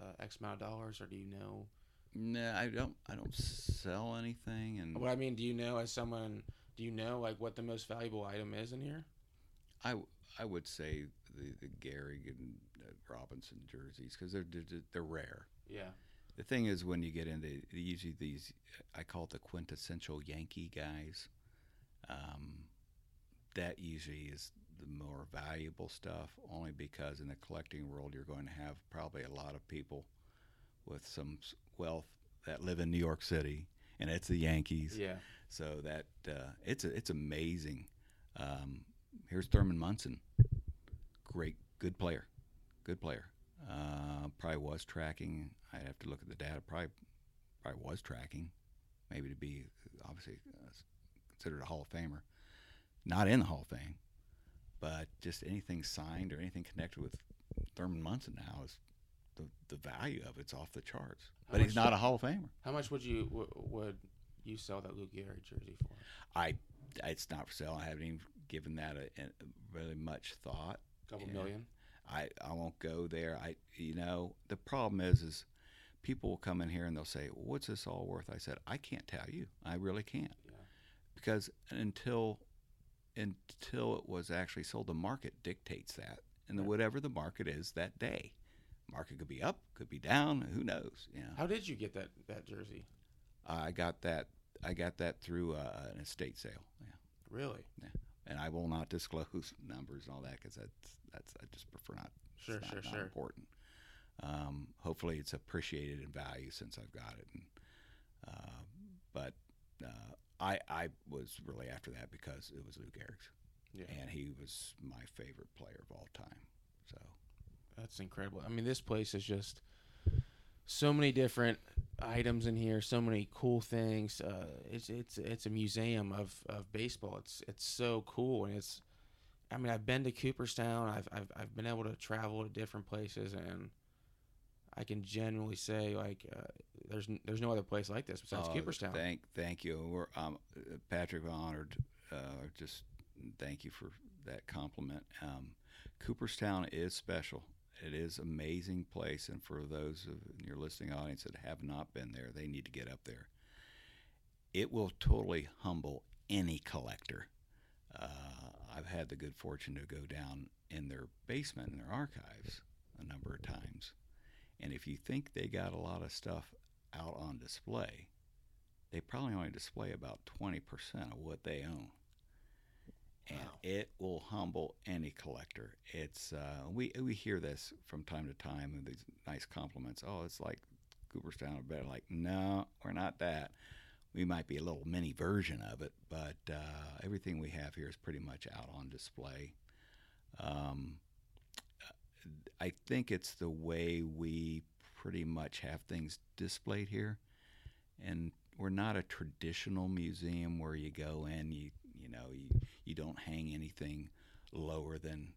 uh, X amount of dollars, or do you know? No, I don't. I don't sell anything, and What I mean, do you know as someone? Do you know like what the most valuable item is in here? I, I would say the the Gehrig and uh, Robinson jerseys because they're, they're they're rare. Yeah. The thing is, when you get into usually these, I call it the quintessential Yankee guys. Um, that usually is the more valuable stuff, only because in the collecting world, you're going to have probably a lot of people with some wealth that live in New York City, and it's the Yankees. Yeah. So that uh, it's a, it's amazing. Um, here's Thurman Munson, great, good player, good player. Uh, probably was tracking. I'd have to look at the data. Probably, probably was tracking, maybe to be obviously uh, considered a Hall of Famer. Not in the Hall of Fame, but just anything signed or anything connected with Thurman Munson now is the the value of it's off the charts. How but he's not a Hall of Famer. How much would you w- would you sell that Luke Gehrig jersey for? I it's not for sale. I haven't even given that a, a really much thought. couple Yeah. million. I I won't go there. I you know the problem is is people will come in here and they'll say, well, "What's this all worth?" I said, "I can't tell you. I really can't." Yeah. Because until until it was actually sold, the market dictates that, and Right. whatever the market is that day, market could be up, could be down. Who knows? You know. How did you get that that jersey? I got that. I got that through uh, an estate sale. Yeah. Really? And I will not disclose numbers and all that because that's that's I just prefer not. it's Sure, not, sure, not sure. Important. Um, hopefully, it's appreciated in value since I've got it. And, uh, but uh, I I was really after that because it was Lou Gehrig's, Yeah. and he was my favorite player of all time. So That's incredible. I mean, this place is just so many different items in here, so many cool things. Uh, it's it's it's a museum of, of baseball. It's it's so cool, and it's. I mean, I've been to Cooperstown. I've I've I've been able to travel to different places, and I can genuinely say like uh, there's there's no other place like this besides Oh, Cooperstown. Thank thank you. We're um, Patrick honored. Uh, just thank you for that compliment. Um, Cooperstown is special. It is amazing place, and for those of your listening audience that have not been there, they need to get up there. It will totally humble any collector. Uh, I've had the good fortune to go down in their basement in their archives a number of times, and if you think they got a lot of stuff out on display, they probably only display about 20% of what they own. And Wow. it will humble any collector. It's uh, we we hear this from time to time and these nice compliments. Oh, it's like Cooperstown or better. Like, no, we're not that. We might be a little mini version of it, but uh, everything we have here is pretty much out on display. Um, I think it's the way we pretty much have things displayed here, and we're not a traditional museum where you go in, you you know, you, you don't hang anything lower than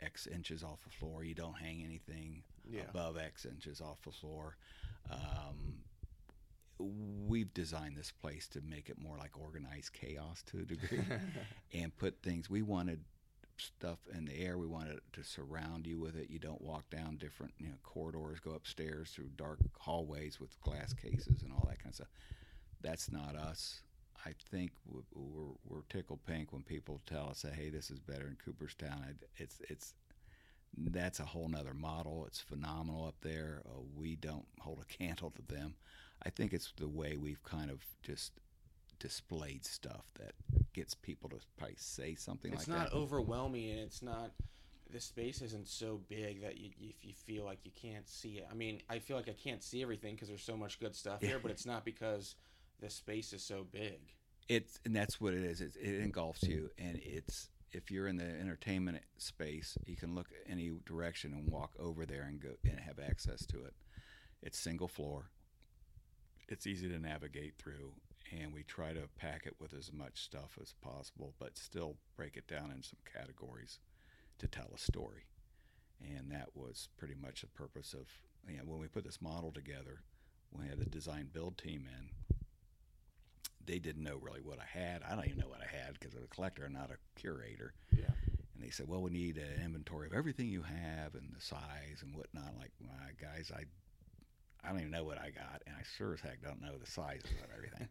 X inches off the floor. You don't hang anything Yeah. above X inches off the floor. Um, we've designed this place to make it more like organized chaos to a degree and put things we wanted stuff in the air we wanted to surround you with it you don't walk down different you know corridors go upstairs through dark hallways with glass cases and all that kind of stuff that's not us I think we're we're tickled pink when people tell us that hey, this is better in Cooperstown. It's it's that's a whole nother model. It's phenomenal up there. Uh, we don't hold a candle to them. I think it's the way we've kind of just displayed stuff that gets people to probably say something It's like that. It's not overwhelming, and it's not. The space isn't so big that you, if you feel like you can't see it. I mean, I feel like I can't see everything because there's so much good stuff here, but it's not because the space is so big. It's and that's what it is. It, it engulfs you, and it's if you're in the entertainment space, you can look any direction and walk over there and go and have access to it. It's single floor. It's easy to navigate through, and we try to pack it with as much stuff as possible, but still break it down in some categories to tell a story. And that was pretty much the purpose of you know when we put this model together. We had a design build team in they didn't know really what I had. I don't even know what I had because I'm a collector, not a curator. Yeah. And they said, "Well, we need an inventory of everything you have and the size and whatnot." Like, well, guys, I, I don't even know what I got, and I sure as heck don't know the sizes of everything.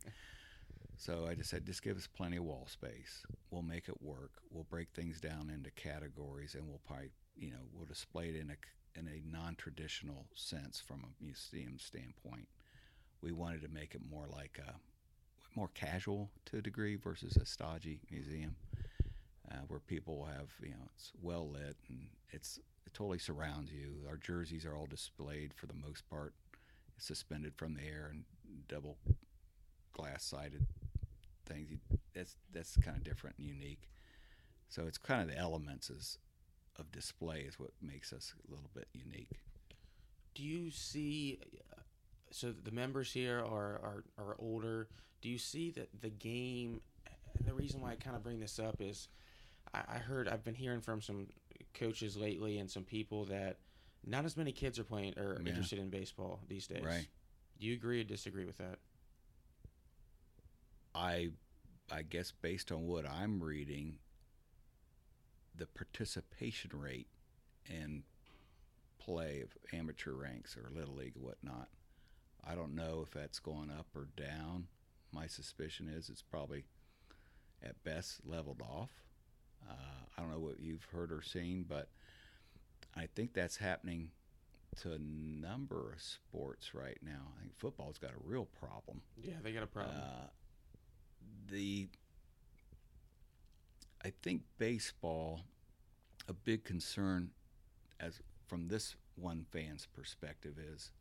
so I just said, just give us plenty of wall space. We'll make it work. We'll break things down into categories, and we'll probably, you know, we'll display it in a in a non-traditional sense from a museum standpoint. We wanted to make it more like a more casual to a degree versus a stodgy museum uh, where people have you know it's well lit and it's it totally surrounds you. Our jerseys are all displayed for the most part, suspended from the air and double glass sided things. That's that's kind of different and unique. So it's kind of the elements is, of display is what makes us a little bit unique. Do you see? uh, So the members here are are, are older. Do you see that the game? And the reason why I kind of bring this up is, I, I heard I've been hearing from some coaches lately and some people that not as many kids are playing or Yeah. interested in baseball these days. Right. Do you agree or disagree with that? I I guess based on what I'm reading, the participation rate in play of amateur ranks or little league or whatnot, I don't know if that's going up or down. My suspicion is it's probably at best leveled off. Uh, I don't know what you've heard or seen, but I think that's happening to a number of sports right now. I think football's got a real problem. Yeah, they got a problem. Uh, the I think baseball, a big concern, as from this one fan's perspective, is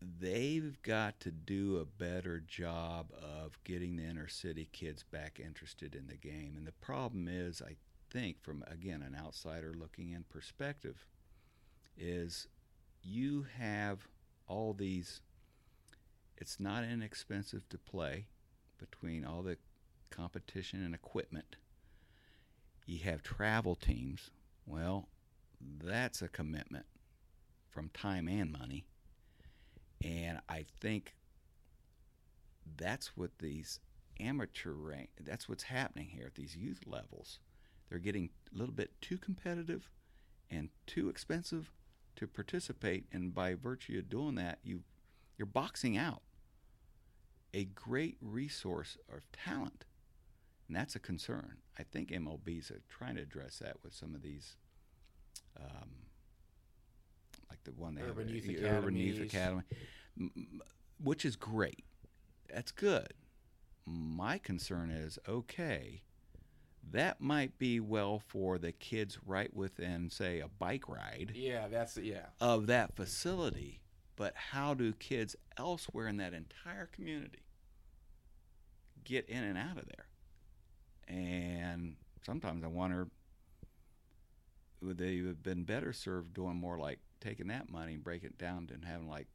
they've got to do a better job of getting the inner city kids back interested in the game. And the problem is, I think, from again an outsider looking in perspective, is you have all these. It's not inexpensive to play between all the competition and equipment. You have travel teams. Well, that's a commitment from time and money. And I think that's what these amateur rank that's what's happening here at these youth levels. They're getting a little bit too competitive and too expensive to participate and by virtue of doing that you you're boxing out a great resource of talent. And that's a concern. I think MLB's are trying to address that with some of these, um, the one they Urban have, Youth the Urban Youth Academy, which is great. That's good. My concern is okay, that might be well for the kids right within, say, a bike ride yeah, that's yeah. of that facility, but how do kids elsewhere in that entire community get in and out of there? And sometimes I wonder would they have been better served doing more like taking that money and breaking it down and having like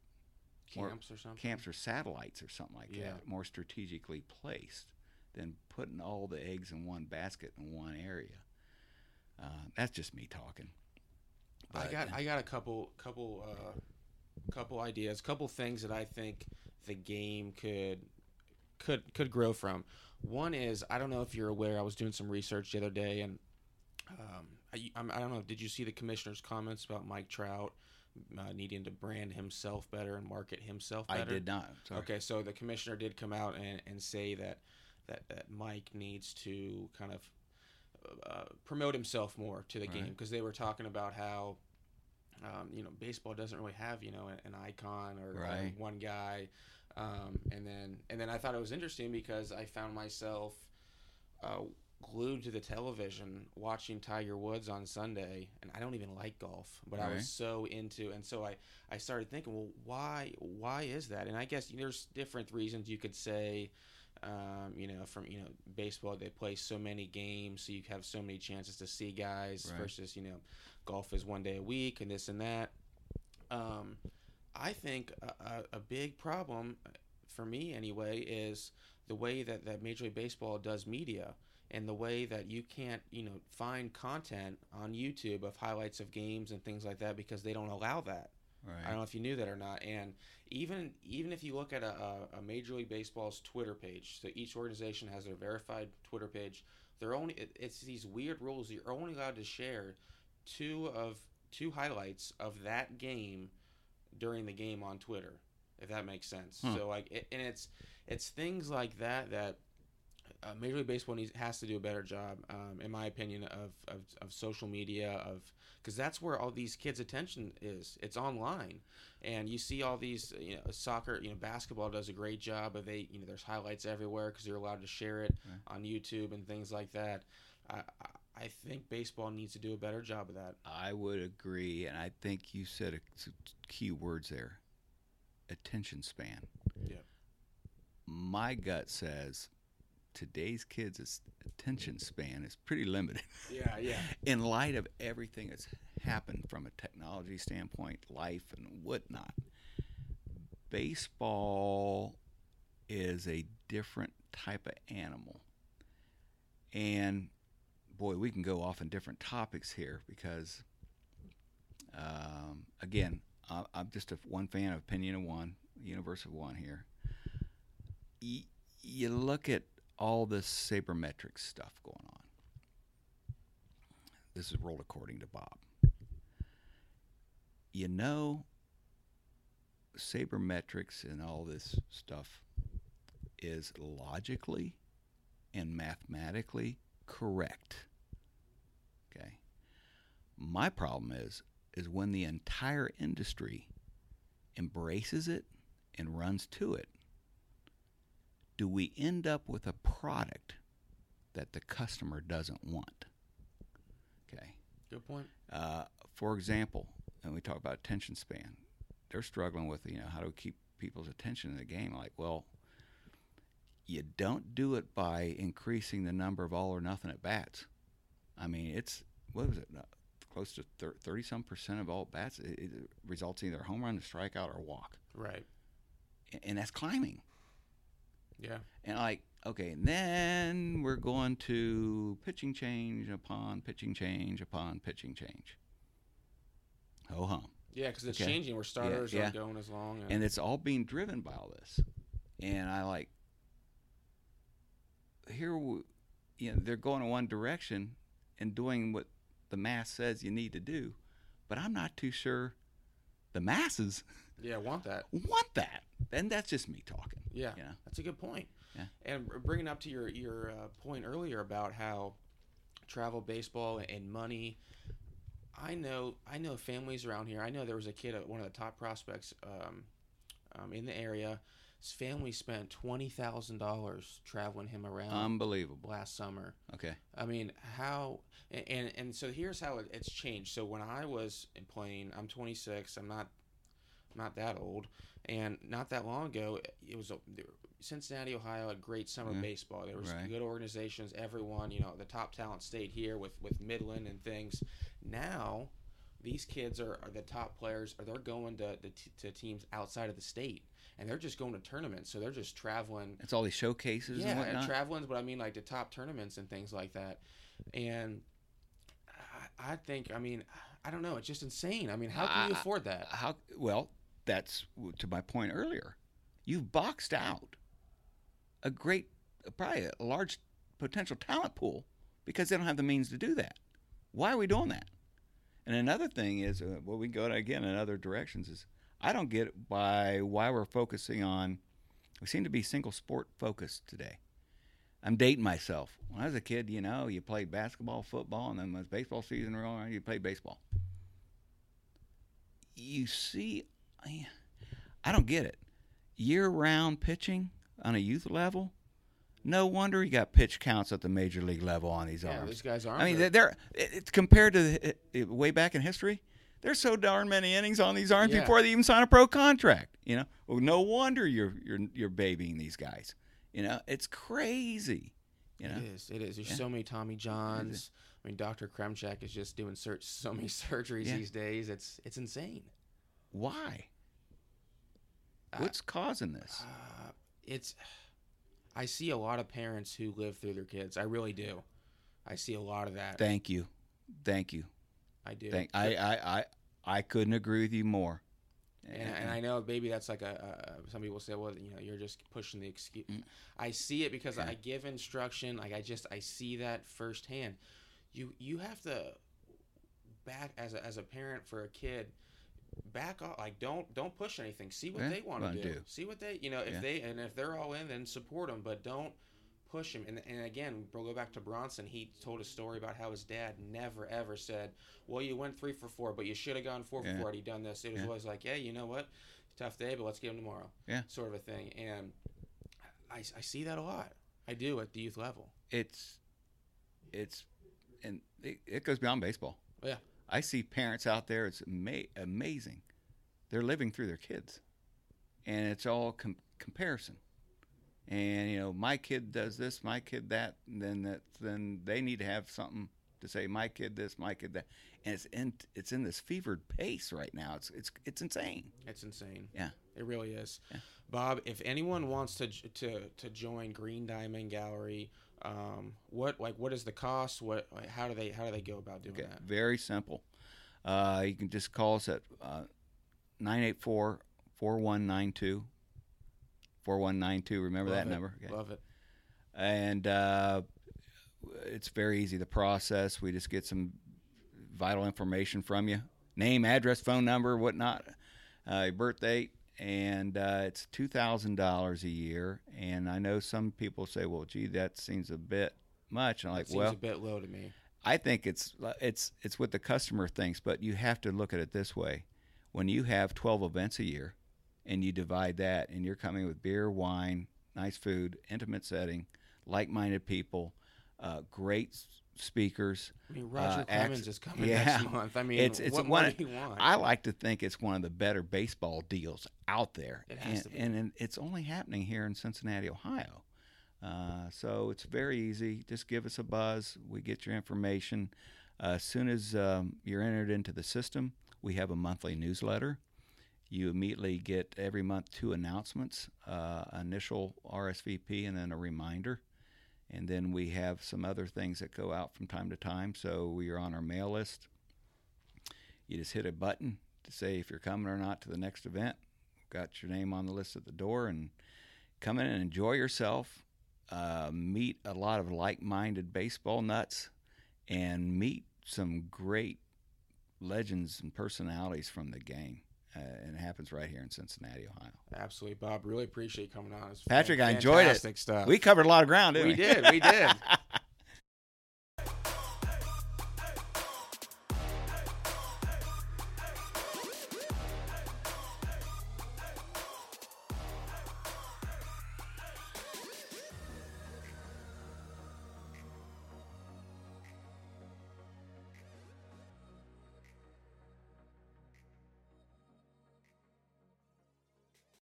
Camps or something. camps or satellites or something like Yeah. that, more strategically placed than putting all the eggs in one basket in one area. Uh, that's just me talking. I got I got a couple couple uh, couple ideas, couple things that I think the game could could could grow from. One is I don't know if you're aware. I was doing some research the other day, and um, I, I don't know. Did you see the commissioner's comments about Mike Trout uh, needing to brand himself better and market himself better. I did not. Sorry. Okay, so the commissioner did come out and, and say that, that that Mike needs to kind of uh, promote himself more to the game because they were talking about how um, you know baseball doesn't really have you know an, an icon or, or Right. one guy, um, and then and then I thought it was interesting because I found myself uh, glued to the television watching Tiger Woods on Sunday, and I don't even like golf, but I was so into, and so I I started thinking, well, why why is that? And I guess there's different reasons you could say. Um, you know, from you know baseball, they play so many games, so you have so many chances to see guys. Right. Versus, you know, golf is one day a week and this and that. Um, I think a, a, a big problem uh, for me anyway is the way that, that Major League Baseball does media and the way that you can't, you know, find content on YouTube of highlights of games and things like that because they don't allow that. Right. I don't know if you knew that or not. And even even if you look at a, a, Major League Baseball's Twitter page, so each organization has their verified Twitter page. They're only it, it's these weird rules. You're only allowed to share two of two highlights of that game during the game on Twitter, if that makes sense. Hmm. So like, it, and it's it's things like that that uh, Major League Baseball needs has to do a better job, um, in my opinion, of, of, of social media of because that's where all these kids' attention is. It's online, and you see all these you know soccer, you know basketball does a great job of they you know there's highlights everywhere because you're allowed to share it Right. on YouTube and things like that. I, I think baseball needs to do a better job of that. I would agree, and I think you said a, key words there: attention span. Yeah. My gut says today's kids' attention span is pretty limited. Yeah, yeah. in light of everything that's happened from a technology standpoint, life and whatnot, baseball is a different type of animal. And boy, we can go off on different topics here because, um, again, I, I'm just a one fan of opinion of one, universe of one here. You look at all this sabermetric stuff going on this is rolled according to Bob. You know, sabermetrics and all this stuff is logically and mathematically correct. Okay. My problem is is when the entire industry embraces it and runs to it. Do we end up with a product that the customer doesn't want? Okay. Good point. Uh, for example, and we talk about attention span, they're struggling with you know how to keep people's attention in the game. Like, well, you don't do it by increasing the number of all or nothing at bats. I mean, it's what was it? Uh, close to thirty some percent of all bats it, it results in either a home run, a strikeout, or a walk, Right. And that's climbing. Yeah. And like, okay, and then we're going to pitching change upon pitching change upon pitching change. Ho hum. Yeah, because it's Okay. changing where starters yeah. aren't going as long. And, And it's all being driven by all this. And I like, here, we, you know, they're going in one direction and doing what the mass says you need to do. But I'm not too sure the masses yeah, want that. want that. And that's just me talking. Yeah, You know? that's a good point. Yeah. And bringing up to your your uh, point earlier about how travel baseball and money. I know I know families around here. I know there was a kid one of the top prospects um, um, in the area. His family spent twenty thousand dollars traveling him around Unbelievable. last summer. Okay. I mean, how and, and and so here's how it, it's changed. So when I was playing, I'm 26. I'm not not that old, and not that long ago, it was a, Cincinnati, Ohio had great summer Yeah. baseball. There was Right. good organizations. Everyone, you know, the top talent stayed here with with Midland and things. Now, these kids are, are the top players. Or they're going to, the t- to teams outside of the state, and they're just going to tournaments. So they're just traveling It's all these showcases and yeah, whatnot. travelings, but I mean like the top tournaments and things like that. And I, I think, I mean, I don't know, it's just insane. I mean, how can you afford that? How well? That's to my point earlier. You've boxed out a great, probably a large potential talent pool because they don't have the means to do that. Why are we doing that? And another thing is, uh, well, we go to, again in other directions. Is I don't get why why we're focusing on. We seem to be single sport focused today. I'm dating myself. When I was a kid, you know, you played basketball, football, and then when baseball season rolling around, you played baseball. You see, I, I don't get it. Year round pitching on a youth level. No wonder you got pitch counts at the major league level on these Yeah, arms. these guys are. I mean, they're, they're it's compared to the, it, way back in history. There's so darn many innings on these arms Yeah. before they even sign a pro contract. You know, well, no wonder you're you're you're babying these guys. You know, it's crazy. You know, It is. It is. There's Yeah. so many Tommy Johns. I mean, Dr. Kremchek is just doing search, so many surgeries these days. It's it's insane. why? Uh, What's causing this? Uh, it's. I see a lot of parents who live through their kids. I really do. I see a lot of that. Thank you, thank you, I do. thank. I I I I couldn't agree with you more. and, and I know maybe that's like a, a some people say, well, you know, you're just pushing the excuse. Mm. I see it because Yeah. I give instruction. Like I just I see that firsthand. You you have to back as a as a parent for a kid. Back off, like don't don't push anything. See what Yeah, they want wanna do. do. See what they you know if Yeah. they and if they're all in, then support them. But don't push him. And, and again, we'll go back to Bronson. He told a story about how his dad never ever said, "Well, you went three for four, but you should have gone four Yeah. for four had you done this." It was always like, "Yeah, you know what? Tough day, but let's get him tomorrow." Yeah. sort of a thing. And I, I see that a lot. I do at the youth level. it's it's and it, it goes beyond baseball. Yeah. I see parents out there. It's ama- amazing. They're living through their kids, and it's all com- comparison. And you know, my kid does this, my kid that, and then that, then they need to have something to say. My kid this, my kid that, and it's in it's in this fevered pace right now. It's it's it's insane. It's insane. Yeah. It really is. Yeah. Bob, if anyone wants to to to join Green Diamond Gallery, um, what like what is the cost? What like, how do they how do they go about doing Okay, that? very simple. Uh, you can just call us at uh, 984 4192. 4192, remember Love that it. number? Okay. Love it. And uh, it's very easy, the process. We just get some vital information from you name, address, phone number, whatnot, uh, your birth date. And uh, it's $2,000 a year. And I know some people say, well, gee, that seems a bit much. And I'm That like, seems well, a bit low to me. I think it's it's it's what the customer thinks, but you have to look at it this way: when you have 12 events a year, and you divide that, and you're coming with beer, wine, nice food, intimate setting, like-minded people, uh, great speakers. I mean, Roger uh, Clemens acts- is coming yeah. next month. I mean, It's- it's what one- do you want? I like to think it's one of the better baseball deals out there, It has and, to be. and, and it's only happening here in Cincinnati, Ohio. Uh, so it's very easy. Just give us a buzz. We get your information. Uh, as soon as um, you're entered into the system, we have a monthly newsletter. You immediately get every month two announcements uh, initial RSVP and then a reminder. And then we have some other things that go out from time to time. So we are on our mail list. You just hit a button to say if you're coming or not to the next event. Got your name on the list at the door and come in and enjoy yourself. Uh, meet a lot of like minded baseball nuts and meet some great legends and personalities from the game. Uh, and it happens right here in Cincinnati, Ohio. Absolutely, Bob. Really appreciate you coming on. Patrick, I enjoyed it. fantastic Stuff. We covered a lot of ground, didn't we? we did. We did.